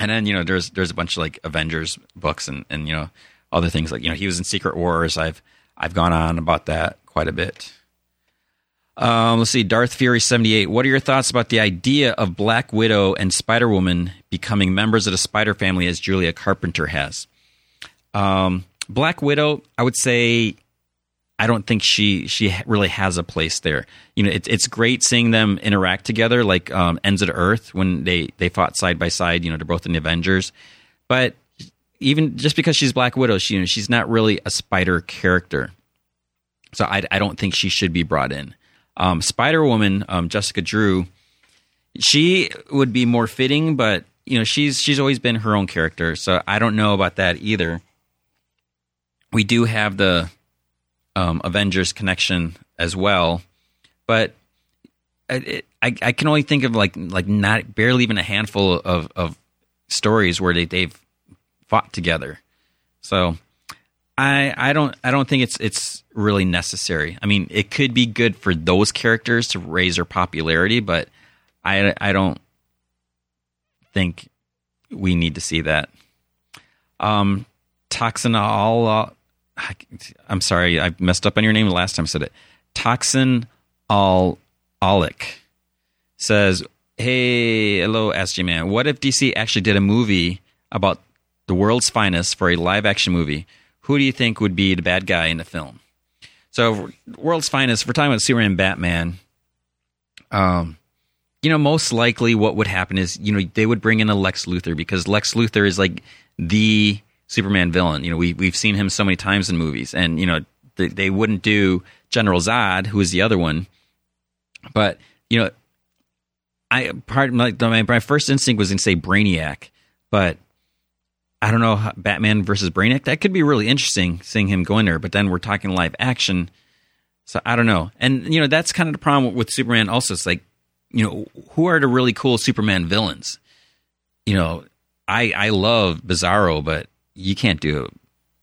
and then you know there's there's a bunch of like avengers books and and you know other things like you know he was in secret wars. I've i've gone on about that quite a bit. Um, let's see darth fury 78 what are your thoughts about the idea of black widow and spider-woman becoming members of the spider family as julia carpenter has? Um, black widow i would say I don't think she she really has a place there. You know, it's it's great seeing them interact together, like um, Ends of Earth when they they fought side by side. You know, they're both in the Avengers, but even just because she's Black Widow, she you know, she's not really a spider character. So I, I don't think she should be brought in. Um, Spider Woman, um, Jessica Drew, she would be more fitting, but you know she's she's always been her own character, so I don't know about that either. We do have the um, Avengers connection as well, but I, I can only think of like like not barely even a handful of, of stories where they they've fought together. So I I don't I don't think it's it's really necessary. I mean, it could be good for those characters to raise their popularity, but I I don't think we need to see that. Um, Toxinol I'm sorry, I messed up on your name the last time I said it. Toxin Al Alec says, Hey, hello, SG Man. What if DC actually did a movie about the world's finest for a live action movie? Who do you think would be the bad guy in the film? So, world's finest, we're talking about Superman Batman. Um, you know, most likely what would happen is, you know, they would bring in a Lex Luthor because Lex Luthor is like the Superman villain. You know, we we've seen him so many times in movies, and you know they, they wouldn't do General Zod, who is the other one, but you know I part my, my first instinct was to say Brainiac, but I don't know Batman versus Brainiac. That could be really interesting seeing him go in there. But then we're talking live action, so I don't know. And you know that's kind of the problem with Superman. Also, it's like you know who are the really cool Superman villains? You know, I I love Bizarro, but you can't do it.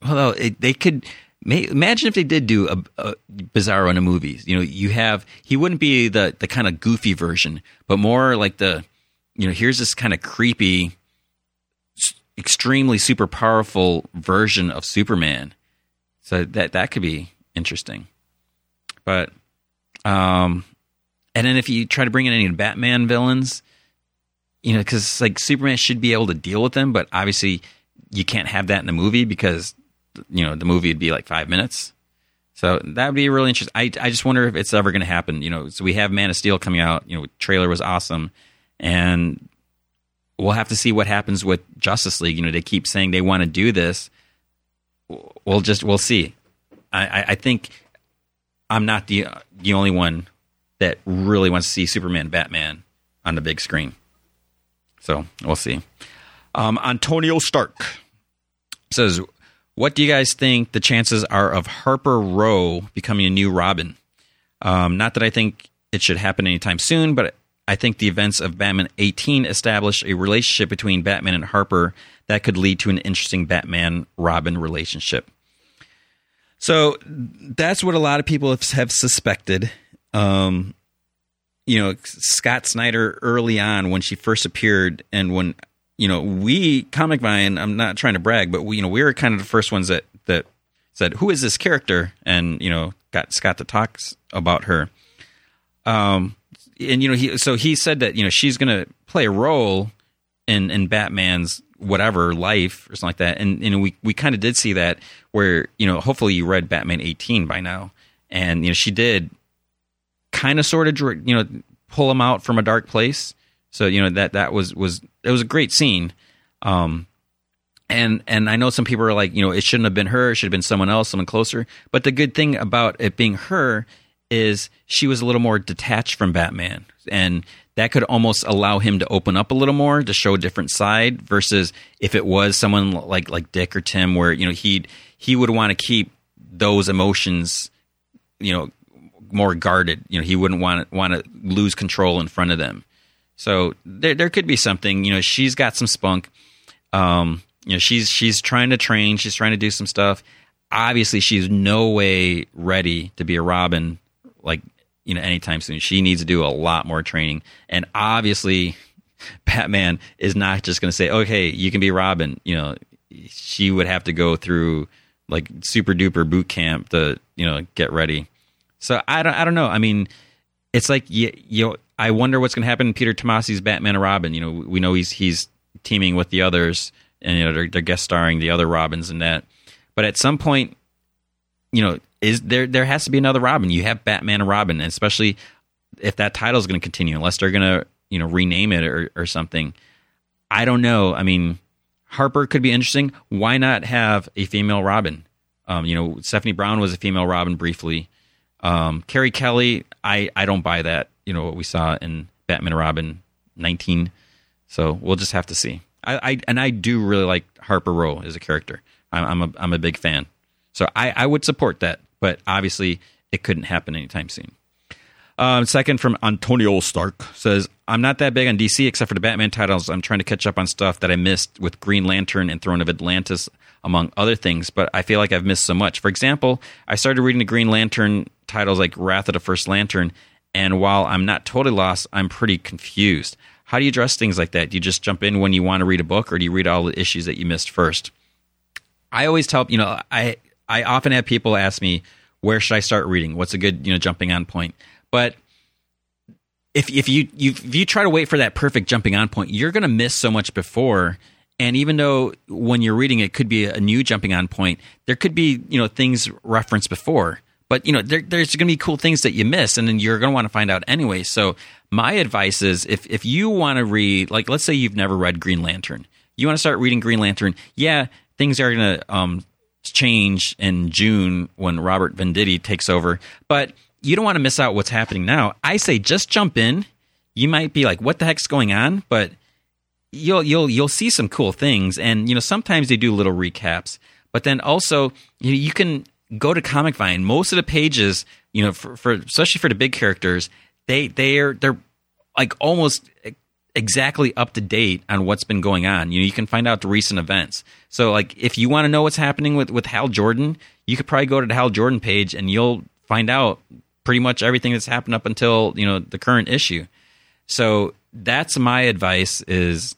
Although it, they could imagine if they did do a, a Bizarro in a movie. You know, you have he wouldn't be the the kind of goofy version, but more like the you know here's this kind of creepy, extremely super powerful version of Superman. So that that could be interesting. But um, and then if you try to bring in any Batman villains, you know, because like Superman should be able to deal with them, but obviously you can't have that in the movie because you know the movie would be like five minutes. So that would be really interesting. I I just wonder if it's ever going to happen. You know, so we have Man of Steel coming out. You know, trailer was awesome, and we'll have to see what happens with Justice League. You know, they keep saying they want to do this. We'll just we'll see. I, I think I'm not the the only one that really wants to see Superman, Batman on the big screen. So we'll see. Um, Antonio Stark says, "What do you guys think the chances are of Harper Row becoming a new Robin? Um, not that I think it should happen anytime soon, but I think the events of Batman 18 established a relationship between Batman and Harper that could lead to an interesting Batman Robin relationship." So that's what a lot of people have, have suspected. Um, you know, Scott Snyder early on when she first appeared, and when you know we Comic Vine, I'm not trying to brag, but we you know we were kind of the first ones that that said who is this character, and you know got Scott to talk about her. Um, and you know he so he said that you know she's going to play a role in in Batman's whatever life or something like that. And know, we we kind of did see that where you know, hopefully you read Batman 18 by now, and you know, she did kind of sort of you know pull him out from a dark place. So you know that that was was it was a great scene. Um, and and I know some people are like, you know, it shouldn't have been her. It should have been someone else, someone closer. But the good thing about it being her is she was a little more detached from Batman, and that could almost allow him to open up a little more to show a different side versus if it was someone like like Dick or Tim where you know he he would want to keep those emotions you know more guarded you know he wouldn't want want to lose control in front of them so there there could be something you know she's got some spunk um you know she's she's trying to train she's trying to do some stuff obviously she's no way ready to be a robin like you know anytime soon. She needs to do a lot more training, and obviously, Batman is not just going to say, "Okay, you can be Robin." You know, she would have to go through like super duper boot camp to you know get ready. So I don't I don't know. I mean, it's like you, you I wonder what's going to happen. In Peter Tomasi's Batman and Robin. You know, we know he's he's teaming with the others, and you know they're, they're guest starring the other Robins in that. But at some point, you know, is there there has to be another Robin. You have Batman and Robin, especially if that title is going to continue, unless they're going to you know rename it or, or something. I don't know. I mean, Harper could be interesting. Why not have a female Robin? Um, you know, Stephanie Brown was a female Robin briefly. Um, Carrie Kelly, I I don't buy that. You know what we saw in Batman and Robin 19. So we'll just have to see. I, I and I do really like Harper Row as a character. I'm, I'm a I'm a big fan. So I, I would support that but obviously it couldn't happen anytime soon. Um, second from Antonio Stark says, I'm not that big on DC except for the Batman titles. I'm trying to catch up on stuff that I missed with Green Lantern and Throne of Atlantis, among other things, but I feel like I've missed so much. For example, I started reading the Green Lantern titles like Wrath of the First Lantern, and while I'm not totally lost, I'm pretty confused. How do you address things like that? Do you just jump in when you want to read a book, or do you read all the issues that you missed first? I always tell, you know, I I often have people ask me, where should I start reading? What's a good, you know, jumping on point? But if if you, you if you try to wait for that perfect jumping on point, you're going to miss so much before. And even though when you're reading it could be a new jumping on point, there could be you know things referenced before. But you know there, there's going to be cool things that you miss, and then you're going to want to find out anyway. So my advice is if if you want to read, like let's say you've never read Green Lantern, you want to start reading Green Lantern. Yeah, things are going to um, change in June when Robert Venditti takes over, but you don't want to miss out what's happening now. I say just jump in. you might be like, "What the heck's going on?" But you'll you'll you'll see some cool things, and you know sometimes they do little recaps, but then also you, you can go to Comic Vine. Most of the pages, you know, for, for especially for the big characters, they they're they're like almost exactly up to date on what's been going on. You know, you can find out the recent events. So like if you want to know what's happening with with Hal Jordan, you could probably go to the Hal Jordan page and you'll find out pretty much everything that's happened up until, you know, the current issue. So that's my advice is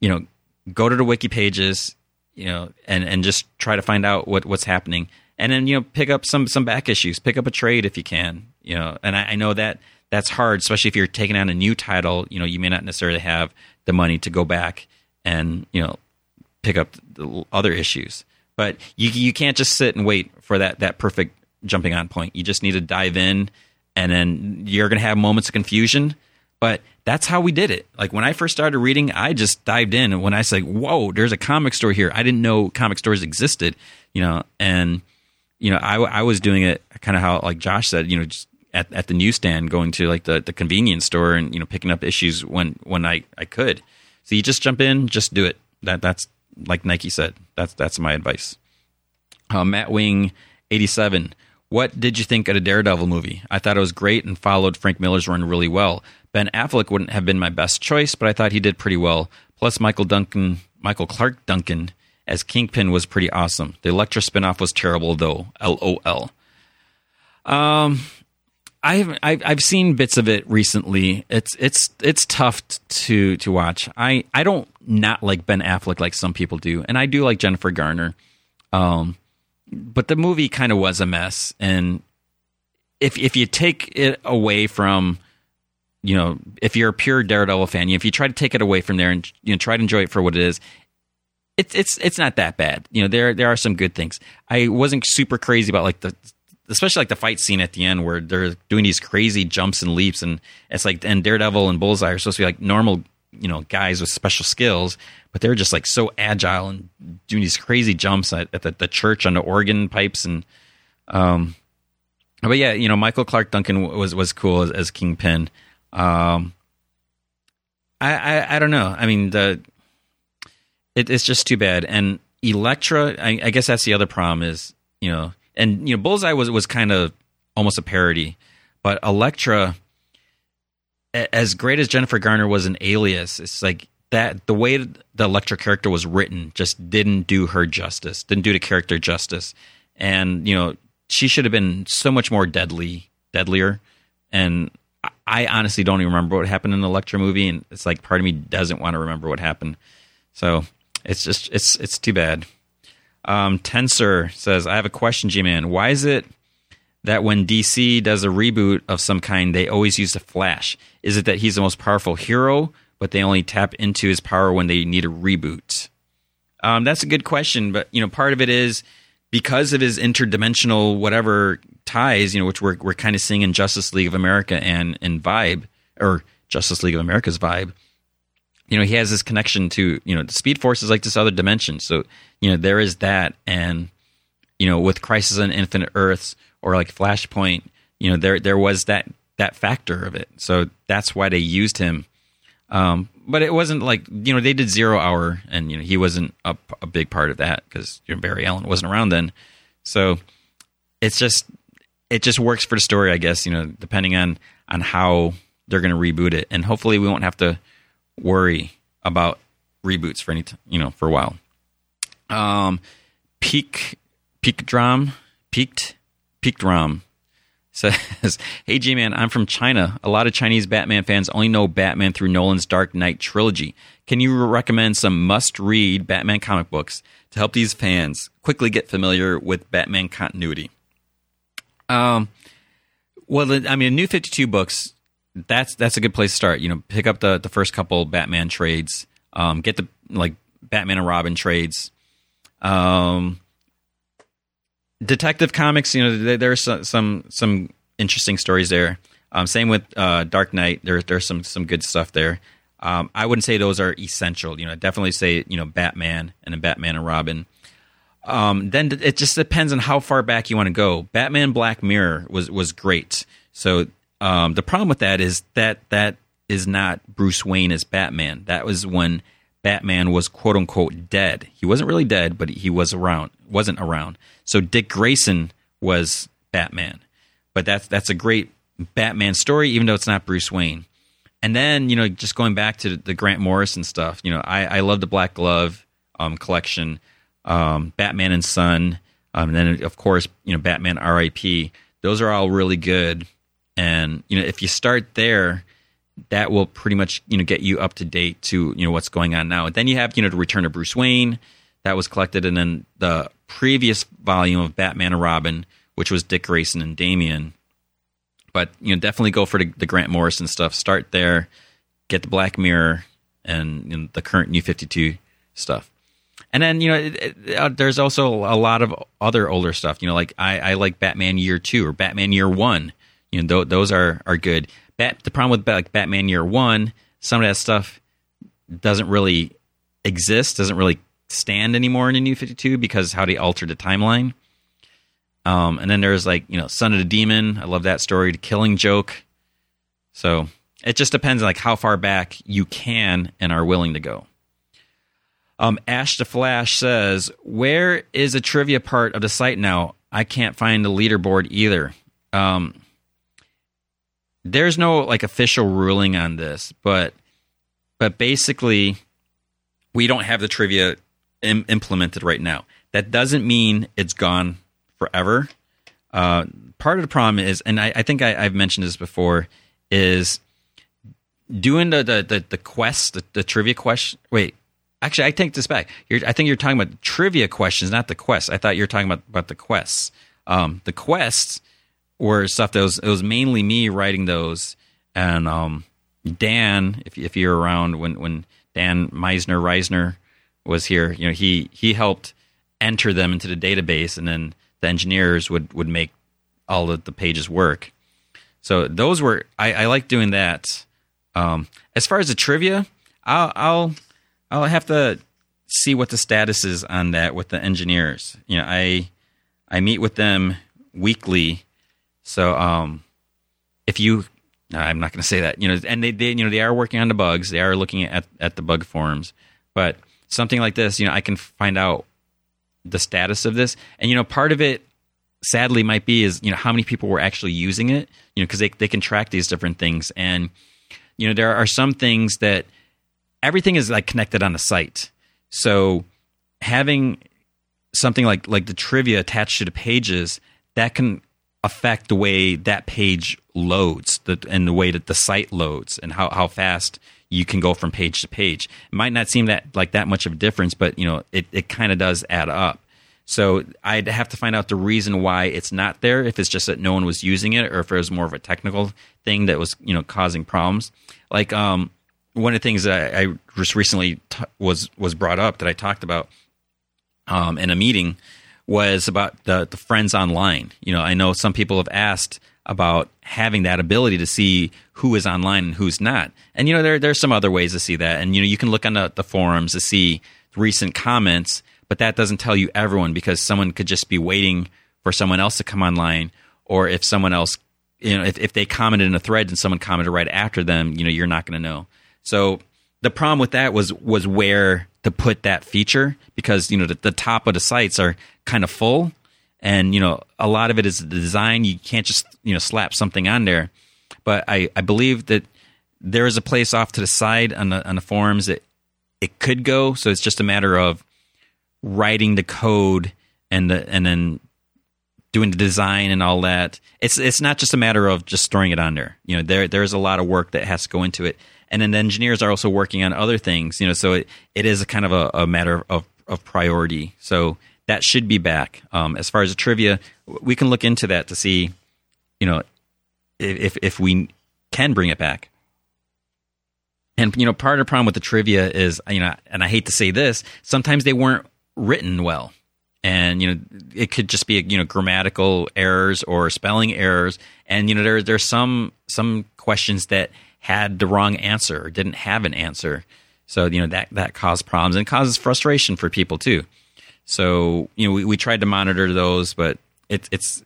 you know, go to the wiki pages, you know, and and just try to find out what what's happening. And then, you know, pick up some some back issues, pick up a trade if you can, you know. And I, I know that that's hard, especially if you're taking on a new title. You know, you may not necessarily have the money to go back and you know pick up the other issues. But you you can't just sit and wait for that that perfect jumping on point. You just need to dive in, and then you're going to have moments of confusion. But that's how we did it. Like when I first started reading, I just dived in, and when I said, "Whoa, there's a comic store here," I didn't know comic stores existed. You know, and you know, I I was doing it kind of how like Josh said, you know, just at, at the newsstand, going to like the, the convenience store and you know picking up issues when when I, I could. So you just jump in, just do it. That that's like Nike said. That's that's my advice. Uh, Matt Wing, eighty seven. What did you think of the Daredevil movie? I thought it was great and followed Frank Miller's run really well. Ben Affleck wouldn't have been my best choice, but I thought he did pretty well. Plus, Michael Duncan, Michael Clarke Duncan as Kingpin was pretty awesome. The Elektra spinoff was terrible though. LOL. Um, I've, I've I've seen bits of it recently. It's it's it's tough to to watch. I I don't not like Ben Affleck like some people do, and I do like Jennifer Garner. Um, but the movie kind of was a mess, and if if you take it away from, you know, if you're a pure Daredevil fan, if you try to take it away from there and you know try to enjoy it for what it is, it's it's it's not that bad. You know, there there are some good things. I wasn't super crazy about like the especially like the fight scene at the end where they're doing these crazy jumps and leaps, and it's like and Daredevil and Bullseye are supposed to be like normal, you know, guys with special skills, but they're just like so agile and doing these crazy jumps at, at the, the, church on the organ pipes and um. But yeah, you know, Michael Clarke Duncan was was cool as, as Kingpin. Um, I, I I don't know. I mean the it, it's just too bad. And Elektra, I, I guess that's the other problem is you know and you know Bullseye was was kind of almost a parody, but Elektra, as great as Jennifer Garner was an alias, it's like that the way the Elektra character was written just didn't do her justice, didn't do the character justice, and you know she should have been so much more deadly, deadlier, and I honestly don't even remember what happened in the Elektra movie, and it's like part of me doesn't want to remember what happened, so it's just it's it's too bad. Um, Tensor says, I have a question, G Man. Why is it that when DC does a reboot of some kind, they always use the Flash? Is it that he's the most powerful hero, but they only tap into his power when they need a reboot? Um, that's a good question, but you know, part of it is because of his interdimensional whatever ties, you know, which we're we're kind of seeing in Justice League of America and in Vibe or Justice League of America's Vibe you know, he has this connection to, you know, the Speed Force is like this other dimension. So, you know, there is that. And, you know, with Crisis on Infinite Earths or like Flashpoint, you know, there there was that that factor of it. So that's why they used him. Um, but it wasn't like you know they did Zero Hour, and you know he wasn't a, a big part of that because you know, Barry Allen wasn't around then. So it's just it just works for the story, I guess. You know, depending on on how they're going to reboot it, and hopefully we won't have to worry about reboots for any t- you know for a while. Um, peak peak drum peaked peak drum says, "Hey G man, I'm from China. A lot of Chinese Batman fans only know Batman through Nolan's Dark Knight trilogy. Can you recommend some must-read Batman comic books to help these fans quickly get familiar with Batman continuity?" Um, well, I mean, New Fifty Two books that's that's a good place to start. You know, pick up the the first couple Batman trades, um, get the like Batman and Robin trades. Um, Detective Comics, you know, there's some, some some interesting stories there. Um, same with uh, Dark Knight. There, there's some some good stuff there. Um, I wouldn't say those are essential. You know, definitely say you know Batman and then Batman and Robin. Um, then it just depends on how far back you want to go. Batman Black Mirror was was great. So um, the problem with that is that that is not Bruce Wayne as Batman. That was when Batman was quote unquote dead. He wasn't really dead, but he was around. Wasn't around. So Dick Grayson was Batman. But that's that's a great Batman story, even though it's not Bruce Wayne. And then you know, just going back to the Grant Morrison stuff. You know, I, I love the Black Glove um, collection, um, Batman and Son, um, and then of course you know Batman R.I.P. Those are all really good. And you know, if you start there, that will pretty much you know get you up to date to you know what's going on now. And then you have you know the Return of Bruce Wayne that was collected, and then the previous volume of Batman and Robin, which was Dick Grayson and Damian. But you know, definitely go for the, the Grant Morrison stuff. Start there, get the Black Mirror and you know, the current New Fifty Two stuff. And then you know, it, it, uh, there's also a lot of other older stuff. You know, like I, I like Batman Year Two or Batman Year One. You know, th- those are are good. Bat, the problem with like Batman Year One, some of that stuff doesn't really exist, doesn't really stand anymore in the New Fifty Two because how they altered the timeline. Um, and then there's like you know Son of the Demon. I love that story. The Killing Joke. So it just depends on like how far back you can and are willing to go. Um, Ash the Flash says, "Where is a trivia part of the site now? I can't find the leaderboard either." Um, there's no like official ruling on this, but but basically, we don't have the trivia Im- implemented right now. That doesn't mean it's gone forever. Uh, part of the problem is, and I, I think I, have mentioned this before, is doing the the the, the quest, the, the, trivia question. Wait, actually, I take this back. You're, I think you're talking about trivia questions, not the quests. I thought you were talking about about the quests. Um, the quests were stuff that was it was mainly me writing those, and um, Dan, if if you're around when when Dan Meisner Reisner was here, you know he he helped enter them into the database, and then the engineers would would make all of the pages work. So those were I, I like doing that. Um, as far as the trivia, I'll I'll I'll have to see what the status is on that with the engineers. You know, I I meet with them weekly so um, if you, I'm not going to say that. You know, and they, they, you know, they are working on the bugs. They are looking at at the bug forums. But something like this, you know, I can find out the status of this, and you know, part of it sadly might be is you know how many people were actually using it you know because they, they can track these different things and you know there are some things that everything is like connected on the site so having something like like the trivia attached to the pages that can affect the way that page loads the, and the way that the site loads and how, how fast you can go from page to page. It might not seem that like that much of a difference, but you know, it, it kind of does add up. So I'd have to find out the reason why it's not there, if it's just that no one was using it or if it was more of a technical thing that was, you know, causing problems. Like um, one of the things that I just recently t- was was brought up that I talked about um, in a meeting was about the, the friends online. You know, I know some people have asked about having that ability to see who is online and who's not. And you know, there there's some other ways to see that. And you know, you can look on the, the forums to see recent comments, but that doesn't tell you everyone because someone could just be waiting for someone else to come online, or if someone else, you know, if, if they commented in a thread and someone commented right after them, you know, you're not going to know. So the problem with that was was where to put that feature because you know the, the top of the sites are kind of full and you know a lot of it is the design. You can't just you know slap something on there. But i i believe that there is a place off to the side on the on the forums that it could go. So it's just a matter of writing the code and the and then doing the design and all that. It's it's not just a matter of just storing it on there. You know there there's a lot of work that has to go into it and then the engineers are also working on other things you know so it, it is a kind of a, a matter of, of priority. So that should be back. Um, as far as the trivia we can look into that to see you know if if we can bring it back. And you know part of the problem with the trivia is you know and i hate to say this sometimes they weren't written well. And you know it could just be you know grammatical errors or spelling errors. And you know there there's some some questions that had the wrong answer or didn't have an answer. So, you know, that, that caused problems and causes frustration for people too. So, you know, we, we tried to monitor those, but it, it's,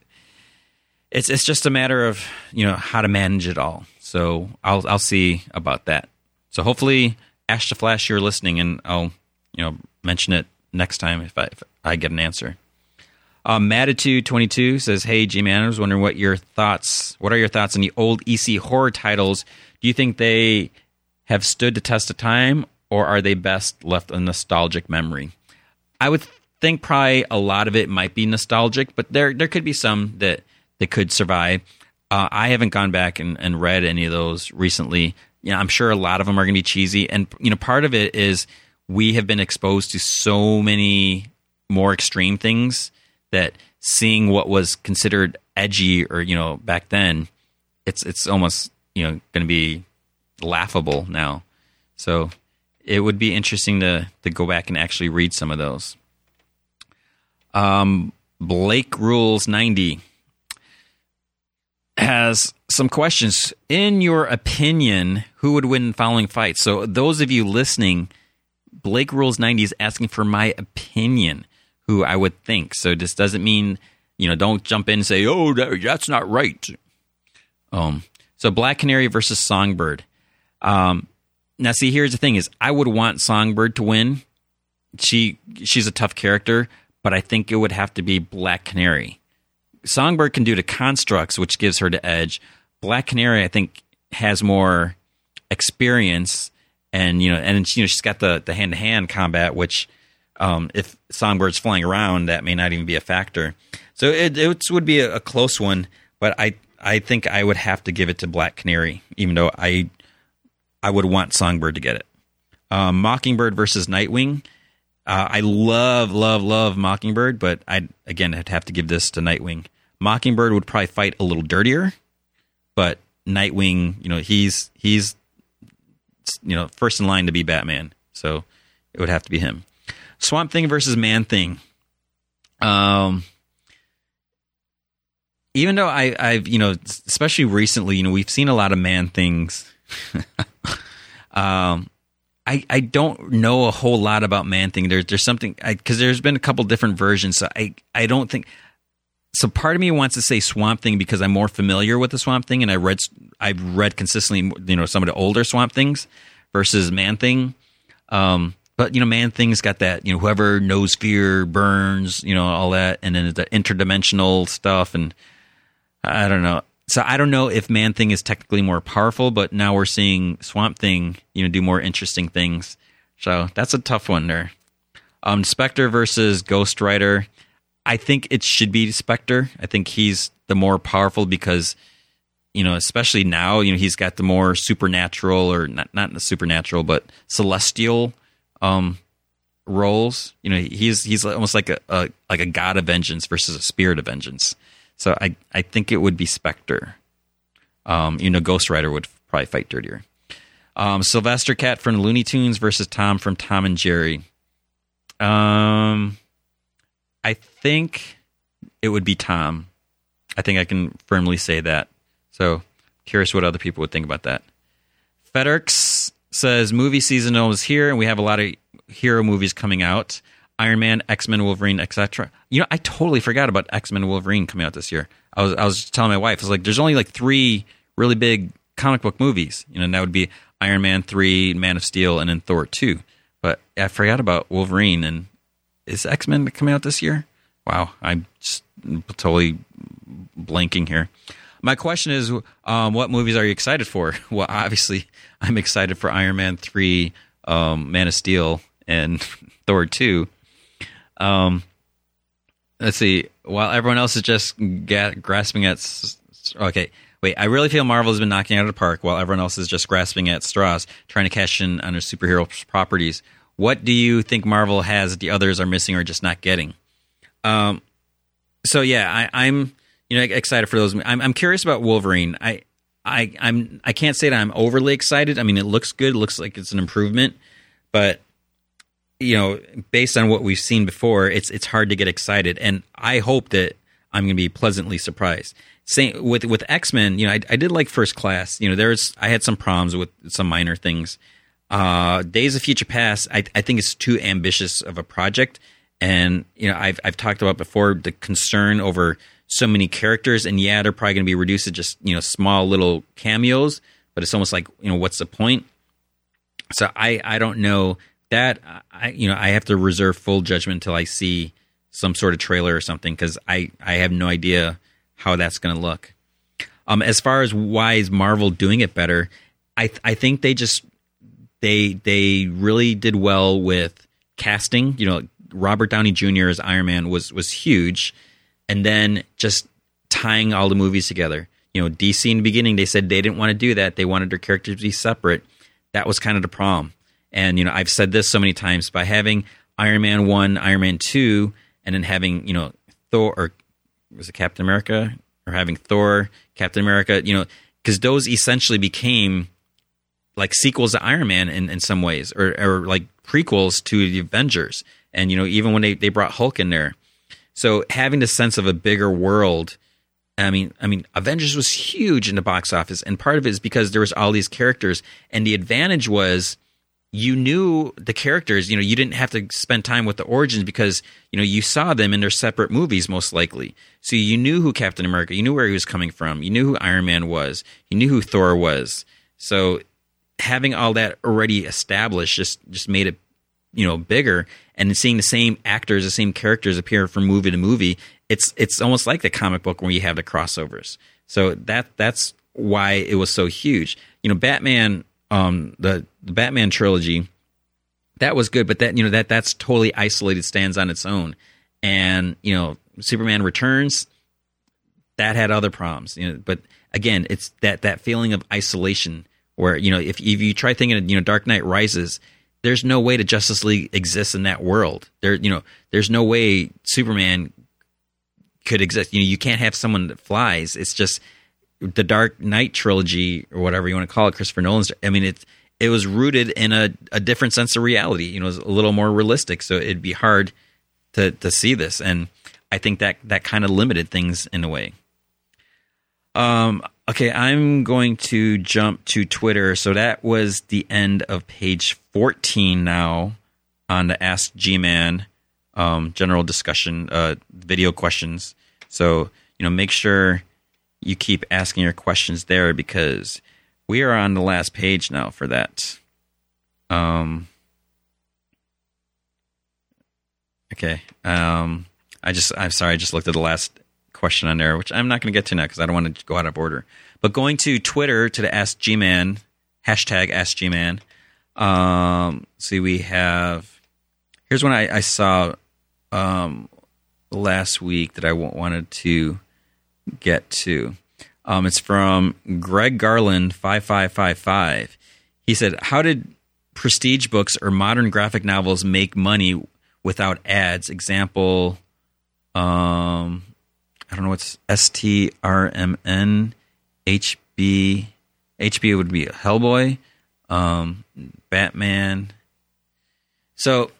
it's it's just a matter of you know how to manage it all. So I'll I'll see about that. So hopefully, Ash to Flash, you're listening, and I'll you know mention it next time if I if I get an answer. Um, Matitude22 says, Hey, G Man, I was wondering what your thoughts, what are your thoughts on the old EC horror titles? Do you think they have stood the test of time or are they best left a nostalgic memory? I would think probably a lot of it might be nostalgic, but there, there could be some that, that could survive. Uh, I haven't gone back and, and read any of those recently. You know, I'm sure a lot of them are going to be cheesy. And, you know, part of it is we have been exposed to so many more extreme things that seeing what was considered edgy or you know back then it's it's almost you know going to be laughable now. So it would be interesting to to go back and actually read some of those. Um blake rules 90 has some questions. In your opinion who would win following fights so those of you listening blake rules 90 is asking for my opinion who I would think. So this doesn't mean, you know, don't jump in and say, oh, that's not right. Um, so Black Canary versus Songbird. Um, now, see, here's the thing: is I would want Songbird to win. She she's a tough character, but I think it would have to be Black Canary. Songbird can do the constructs, which gives her the edge. Black Canary, I think, has more experience, and you know, and you know, she's got the the hand to hand combat, which um, if Songbird's flying around, that may not even be a factor. So it, it would be a, a, close one, but I I think I would have to give it to Black Canary, even though I I would want Songbird to get it. Um, Mockingbird versus Nightwing. Uh, I love love love Mockingbird, but I again I'd have to give this to Nightwing. Mockingbird would probably fight a little dirtier, but Nightwing, you know, he's he's you know first in line to be Batman, so it would have to be him. Swamp Thing versus Man Thing. Um, even though I, I've you know, especially recently, you know, we've seen a lot of Man Things. um, I I don't know a whole lot about Man Thing. There's there's something because there's been a couple different versions. So I I don't think. So part of me wants to say Swamp Thing because I'm more familiar with the Swamp Thing, and I read I've read consistently, you know, some of the older Swamp Things versus Man Thing. Um, but you know, Man Thing's got that. You know, whoever knows fear burns. You know, all that, and then the interdimensional stuff, and I don't know. So I don't know if Man Thing is technically more powerful, but now we're seeing Swamp Thing, you know, do more interesting things. So that's a tough one there. Um, Spectre versus Ghost Rider. I think it should be Spectre. I think he's the more powerful because, you know, especially now, you know, he's got the more supernatural or not not the supernatural, but celestial um, roles. You know, he's he's almost like a, a, like a god of vengeance versus a spirit of vengeance. So I I think it would be Spectre. Um, you know, Ghost Rider would probably fight dirtier. Um, Sylvester Cat from Looney Tunes versus Tom from Tom and Jerry. Um, I think it would be Tom. I think I can firmly say that. So curious what other people would think about that. FedEx says movie season is here, and we have a lot of hero movies coming out. Iron Man, X Men, Wolverine, etc. You know, I totally forgot about X Men, Wolverine coming out this year. I was I was telling my wife, I was like, there's only like three really big comic book movies. You know, and that would be Iron Man three, Man of Steel, and then Thor two. But I forgot about Wolverine. And is X Men coming out this year? Wow, I'm just totally blanking here. My question is, um, what movies are you excited for? Well, obviously, I'm excited for Iron Man three, um, Man of Steel, and Thor two. Um, let's see. While everyone else is just grasping at, okay, wait. I really feel Marvel has been knocking out of the park, while everyone else is just grasping at straws, trying to cash in on their superhero properties. What do you think Marvel has that the others are missing or just not getting? Um, so yeah, I, I'm you know excited for those. I'm, I'm curious about Wolverine. I I I'm I can't say that I'm overly excited. I mean, it looks good. It looks like it's an improvement, but you know, based on what we've seen before, it's it's hard to get excited. And I hope that I'm going to be pleasantly surprised. Same with with X Men. You know, I, I did like First Class. You know, there's I had some problems with some minor things. Uh, Days of Future Past, I, I think it's too ambitious of a project. And you know, I've I've talked about before the concern over so many characters, and yeah, they're probably going to be reduced to just you know small little cameos. But it's almost like you know what's the point? So I I don't know that I you know I have to reserve full judgment until I see some sort of trailer or something because I I have no idea how that's going to look. Um, as far as why is Marvel doing it better, I I think they just they they really did well with casting. You know, Robert Downey Jr. as Iron Man was was huge, and then just tying all the movies together. You know, DC in the beginning they said they didn't want to do that; they wanted their characters to be separate. That was kind of the problem. And you know, I've said this so many times by having Iron Man one, Iron Man two, and then having you know Thor or was it Captain America or having Thor, Captain America, you know, because those essentially became like sequels to Iron Man in, in some ways, or, or like prequels to the Avengers. And you know, even when they, they brought Hulk in there, so having the sense of a bigger world. I mean, I mean, Avengers was huge in the box office, and part of it is because there was all these characters, and the advantage was you knew the characters. You know, you didn't have to spend time with the origins because you know you saw them in their separate movies most likely. So you knew who Captain America, you knew where he was coming from, you knew who Iron Man was, you knew who Thor was. So having all that already established just just made it you know bigger and seeing the same actors the same characters appear from movie to movie it's it's almost like the comic book where you have the crossovers. So that that's why it was so huge. You know batman um the, the batman trilogy that was good but that you know that that's totally isolated stands on its own. And you know superman returns that had other problems you know but again it's that that feeling of isolation where you know if, if you try thinking of you know dark knight rises there's no way to justice league exists in that world. There you know there's no way superman could exist. You know you can't have someone that flies. It's just the dark knight trilogy or whatever you want to call it christopher nolan's i mean it's it was rooted in a, a different sense of reality. You know it was a little more realistic so it'd be hard to to see this and i think that that kind of limited things in a way. Um Okay, I'm going to jump to Twitter. So that was the end of page 14 now on the Ask G Man um, general discussion, uh, video questions. So, you know, make sure you keep asking your questions there because we are on the last page now for that. Um, okay. Um, I just, I'm sorry, I just looked at the last question on there, which I'm not going to get to now because I don't want to go out of order. But going to Twitter to the Ask G-Man, hashtag Ask G-Man, um, see, we have, here's one I, I saw um, last week that I wanted to get to. Um, it's from Greg Garland, 5555. He said, How did prestige books or modern graphic novels make money without ads? Example, um, I don't know what's S T R M N H B H B would be Hellboy, um, Batman. So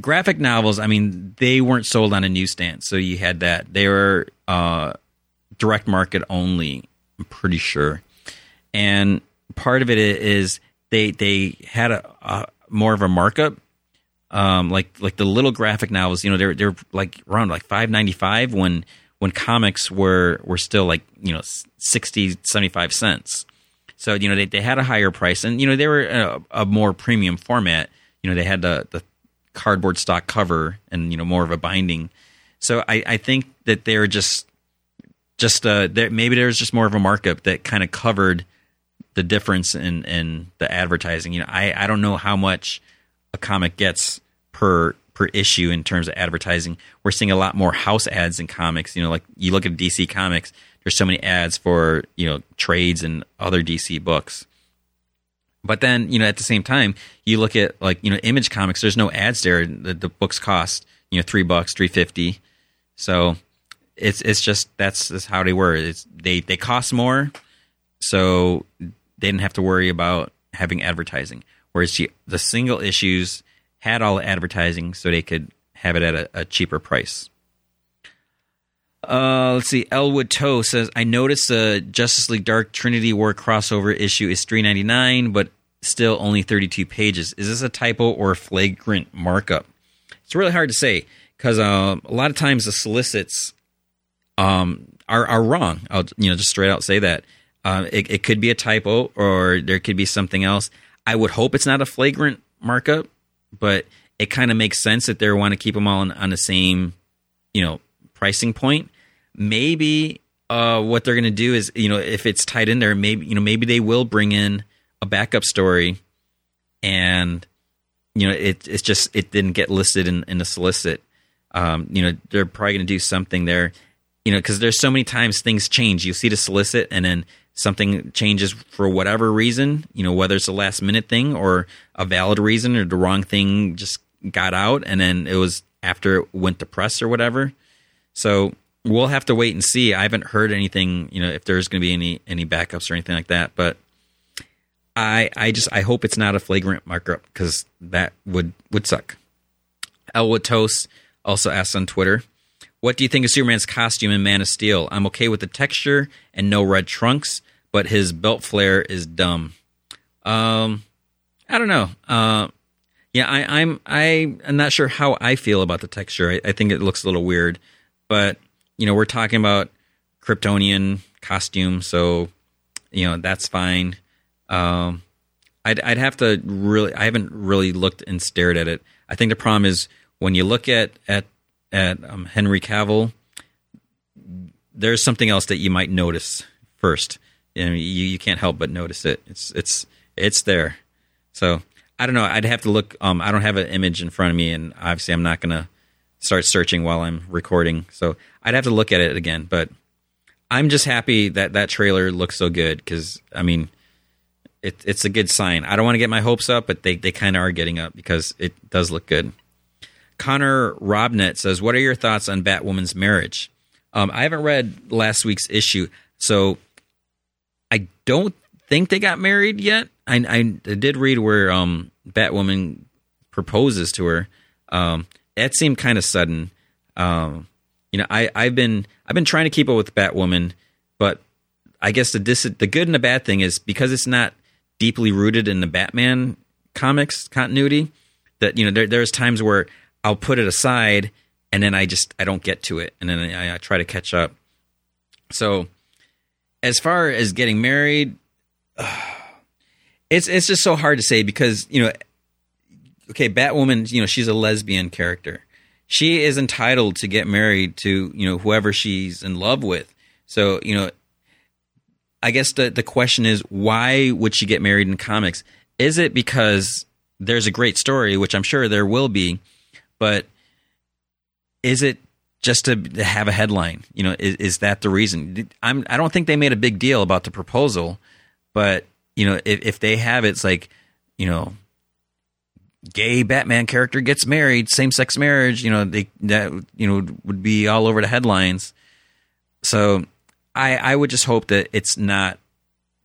graphic novels, I mean, they weren't sold on a newsstand, so you had that. They were uh, direct market only. I'm pretty sure, and part of it is they they had a, a more of a markup. Um, like like the little graphic novels, you know, they're they're like around like five ninety five when when comics were were still like you know 60 75 cents. So you know they, they had a higher price and you know they were a, a more premium format. You know they had the the cardboard stock cover and you know more of a binding. So i i think that they're just just uh there, maybe there's just more of a markup that kind of covered the difference in in the advertising. You know i i don't know how much a comic gets per per issue in terms of advertising. We're seeing a lot more house ads in comics. You know, like you look at DC Comics, there's so many ads for you know trades and other DC books. But then you know at the same time, you look at like you know Image Comics. There's no ads there. The, the books cost you know three bucks, three fifty. So it's it's just that's, that's how they were. It's they they cost more, so they didn't have to worry about having advertising. Whereas the single issues had all the advertising so they could have it at a, a cheaper price. Uh, let's see. Elwood Toe says, "I noticed the Justice League Dark Trinity War crossover issue is three ninety nine, but still only thirty two pages. Is this a typo or a flagrant markup?" It's really hard to say because uh, a lot of times the solicits um, are are wrong. I'll you know just straight out say that. Uh, it, it could be a typo or there could be something else. I would hope it's not a flagrant markup, but it kind of makes sense that they want to keep them all on, on the same, you know, pricing point. Maybe uh, what they're going to do is, you know, if it's tied in there, maybe you know, maybe they will bring in a backup story, and you know, it it's just it didn't get listed in, in the solicit. Um, you know, they're probably going to do something there. You know, because there's so many times things change. You see the solicit, and then something changes for whatever reason. You know, whether it's a last minute thing or a valid reason, or the wrong thing just got out, and then it was after it went to press or whatever. So we'll have to wait and see. I haven't heard anything, you know, if there's going to be any any backups or anything like that. But I I just I hope it's not a flagrant markup because that would would suck. Elwood Toast also asked on Twitter, "What do you think of Superman's costume in Man of Steel? I'm okay with the texture and no red trunks, but his belt flare is dumb." Um, I don't know. Uh, yeah, I, I'm I am not sure how I feel about the texture. I, I think it looks a little weird, but you know, we're talking about Kryptonian costume, so you know that's fine. Um, I'd I'd have to really. I haven't really looked and stared at it. I think the problem is when you look at at at um, Henry Cavill, there's something else that you might notice first. Know, you you can't help but notice it. It's it's it's there. So I don't know. I'd have to look. Um, I don't have an image in front of me, and obviously, I'm not to start searching while I'm recording. So I'd have to look at it again. But I'm just happy that that trailer looks so good because I mean, it, it's a good sign. I don't want to get my hopes up, but they they kind of are getting up because it does look good. Connor Robnet says, "What are your thoughts on Batwoman's marriage?" Um, I haven't read last week's issue, so I don't think they got married yet. I, I did read where um, Batwoman proposes to her. Um, that seemed kind of sudden. Um, you know, I, I've been I've been trying to keep up with Batwoman, but I guess the dis- the good and the bad thing is because it's not deeply rooted in the Batman comics continuity. That you know, there, there's times where I'll put it aside and then I just I don't get to it, and then I, I try to catch up. So, as far as getting married, it's it's just so hard to say because you know, okay, Batwoman, you know, she's a lesbian character. She is entitled to get married to you know whoever she's in love with. So you know, I guess the the question is why would she get married in comics? Is it because there's a great story, which I'm sure there will be, but is it just to have a headline? You know, is, is that the reason? I'm I don't think they made a big deal about the proposal, but you know, if, if they have it's like, you know, gay Batman character gets married, same sex marriage, you know, they that you know would be all over the headlines. So I I would just hope that it's not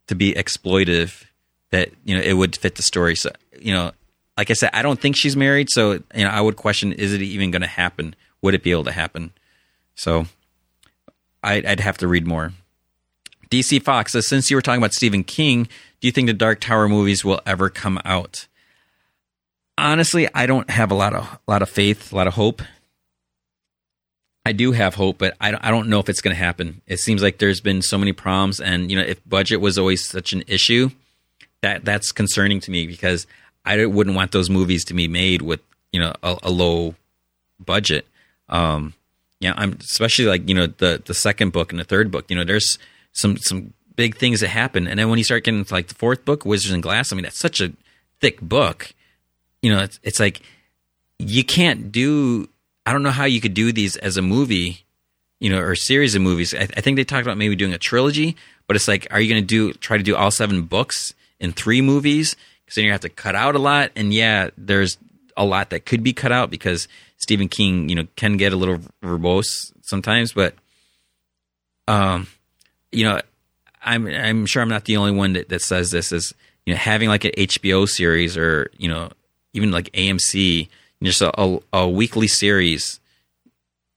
to be exploitive that you know it would fit the story. So you know, like I said, I don't think she's married, so you know I would question: is it even going to happen? Would it be able to happen? So I'd, I'd have to read more. DC Fox says, since you were talking about Stephen King, do you think the Dark Tower movies will ever come out? Honestly, I don't have a lot of a lot of faith, a lot of hope. I do have hope, but I don't, I don't know if it's going to happen. It seems like there's been so many problems, and you know, if budget was always such an issue, that that's concerning to me because I wouldn't want those movies to be made with you know a, a low budget. Um, yeah, I'm especially like you know the the second book and the third book. You know, there's some some big things that happen. And then when you start getting to like the fourth book, Wizard and Glass, I mean, that's such a thick book. You know, it's, it's like you can't do. I don't know how you could do these as a movie, you know, or series of movies. I, I think they talked about maybe doing a trilogy, but it's like, are you going to do try to do all seven books in three movies? Because then you have to cut out a lot. And yeah, there's a lot that could be cut out because Stephen King, you know, can get a little verbose sometimes, but um, you know, I'm I'm sure I'm not the only one that, that says this is you know having like an HBO series or you know even like AMC just a, a, a weekly series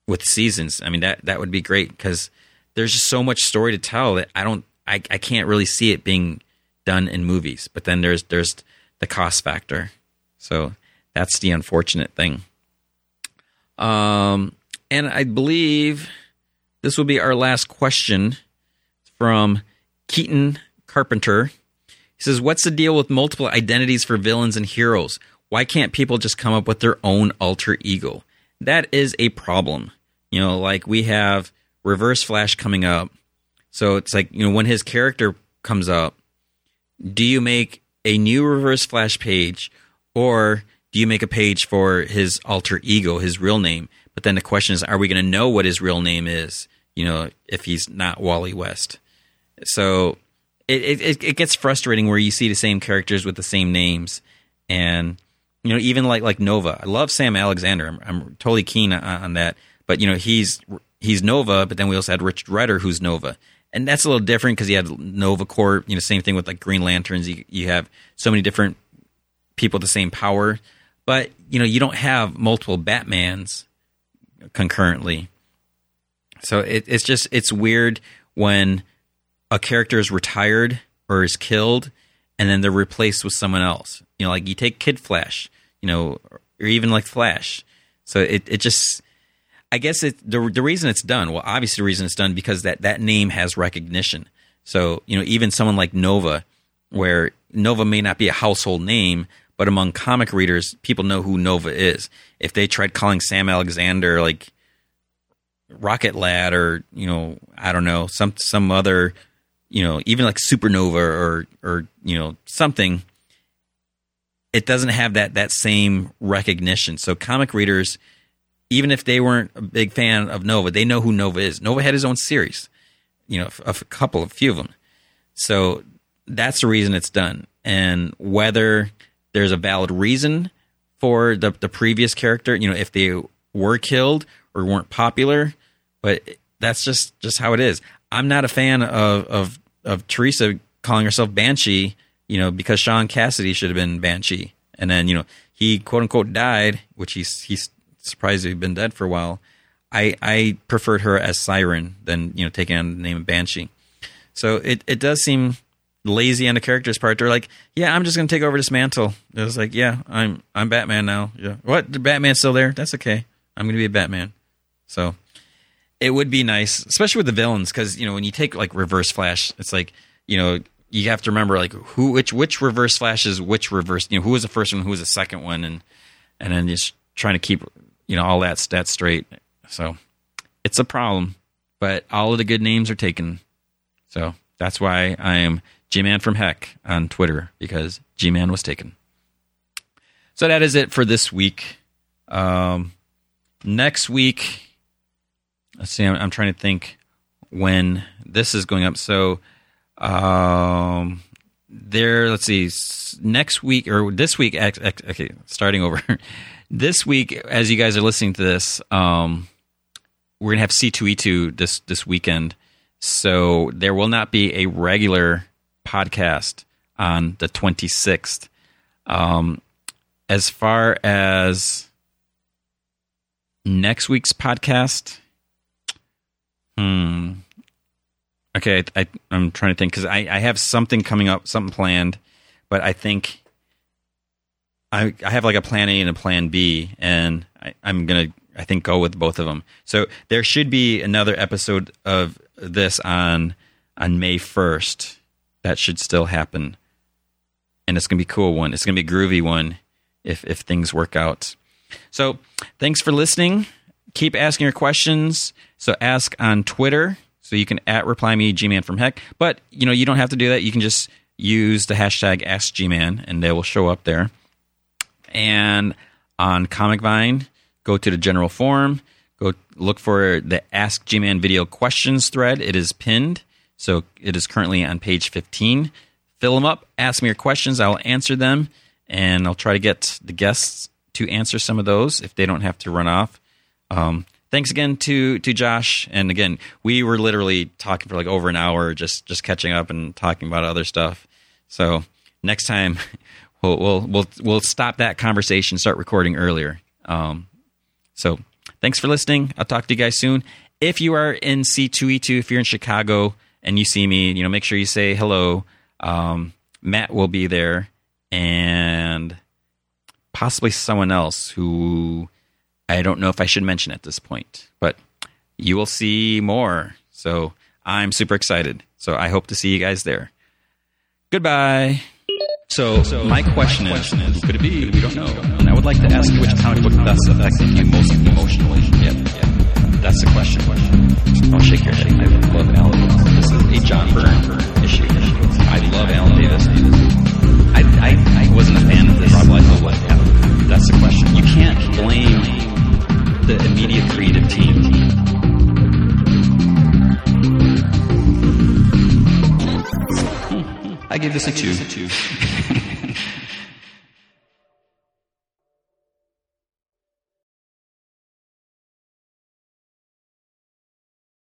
with seasons. I mean that that would be great because there's just so much story to tell that I don't I, I can't really see it being done in movies. But then there's there's the cost factor, so that's the unfortunate thing. Um, and I believe this will be our last question from Keaton Carpenter. He says, What's the deal with multiple identities for villains and heroes? Why can't people just come up with their own alter ego? That is a problem. You know, like we have Reverse Flash coming up. So it's like, you know, when his character comes up, do you make a new Reverse Flash page or do you make a page for his alter ego, his real name? But then the question is, are we going to know what his real name is? You know, if he's not Wally West. So it, it, it gets frustrating where you see the same characters with the same names, and you know, even like like Nova. I love Sam Alexander. I'm, I'm totally keen on, on, that. But you know, he's he's Nova. But then we also had Richard Rider, who's Nova, and that's a little different because you had Nova Corps. You know, same thing with like Green Lanterns. You you have so many different people with the same power, but you know, you don't have multiple Batmans concurrently. So it, it's just it's weird when a character is retired or is killed, and then they're replaced with someone else. You know, like you take Kid Flash, you know, or even like Flash. So it it just I guess it the the reason it's done. Well, obviously the reason it's done because that that name has recognition. So you know, even someone like Nova, where Nova may not be a household name, but among comic readers, people know who Nova is. If they tried calling Sam Alexander like Rocket Lad or you know I don't know some some other you know even like Supernova or or you know something, it doesn't have that that same recognition. So comic readers, even if they weren't a big fan of Nova, they know who Nova is. Nova had his own series, you know, a, a couple, a few of them. So that's the reason it's done. And whether there's a valid reason for the the previous character, you know, if they were killed or weren't popular, but that's just just how it is. I'm not a fan of of of Theresa calling herself Banshee, you know, because Sean Cassidy should have been Banshee, and then you know he quote unquote died, which he's he's surprised he'd been dead for a while. I I preferred her as Siryn than you know taking on the name of Banshee. So it it does seem lazy on the character's part. They're like, yeah, I'm just gonna take over this mantle. It was like, yeah, I'm I'm Batman now. Yeah, what? The Batman's still there? That's okay. I'm gonna be a Batman. So it would be nice, especially with the villains, because you know when you take like Reverse Flash, it's like you know you have to remember like who which which Reverse Flash is which reverse. You know who was the first one, who was the second one, and and then just trying to keep you know all that stat straight. So it's a problem, but all of the good names are taken. So that's why I am G Man from Heck on Twitter because G Man was taken. So that is it for this week. Um, next week let's see, I'm, I'm, trying to think when this is going up. So, um, there, let's see, next week or this week, okay, starting over. this week, as you guys are listening to this, um, we're gonna have C2E2 this this weekend, so there will not be a regular podcast on the 26th. Um, as far as next week's podcast, Hmm. Okay, I, am trying to think because I, I have something coming up, something planned, but I think I I have like a plan A and a plan B, and I, I'm gonna I think go with both of them. So there should be another episode of this on on May 1st. That should still happen, and it's gonna be a cool one. It's gonna be a groovy one if if things work out. So thanks for listening keep asking your questions. So ask on Twitter. So you can at reply me Gman from heck. But you know, you don't have to do that. You can just use the hashtag AskGman and they will show up there. And on Comic Vine, go to the general forum, go look for the Ask Gman video questions thread. It is pinned. So it is currently on page 15. Fill them up, ask me your questions, I'll answer them, and I'll try to get the guests to answer some of those if they don't have to run off. Um, thanks again to to Josh. And again, we were literally talking for like over an hour, just just catching up and talking about other stuff. So next time, we'll we'll we'll, we'll stop that conversation, start recording earlier. Um, so thanks for listening. I'll talk to you guys soon. If you are in C2E2, if you're in Chicago and you see me, you know, make sure you say hello. Um, Matt will be there, and possibly someone else who I don't know if I should mention at this point, but you will see more. So I'm super excited. So I hope to see you guys there. Goodbye. So, my question is, who could it be? We don't know. And I would like to ask you which comic book thus affected you most emotionally. Yep, yep. That's the question. Don't shake your head. I love Alan Davis. This is a John Byrne issue. I love Alan Davis. I, I, I wasn't a fan of this. Rob Liefeld. That's the question. You can't blame the immediate creative I give this a two.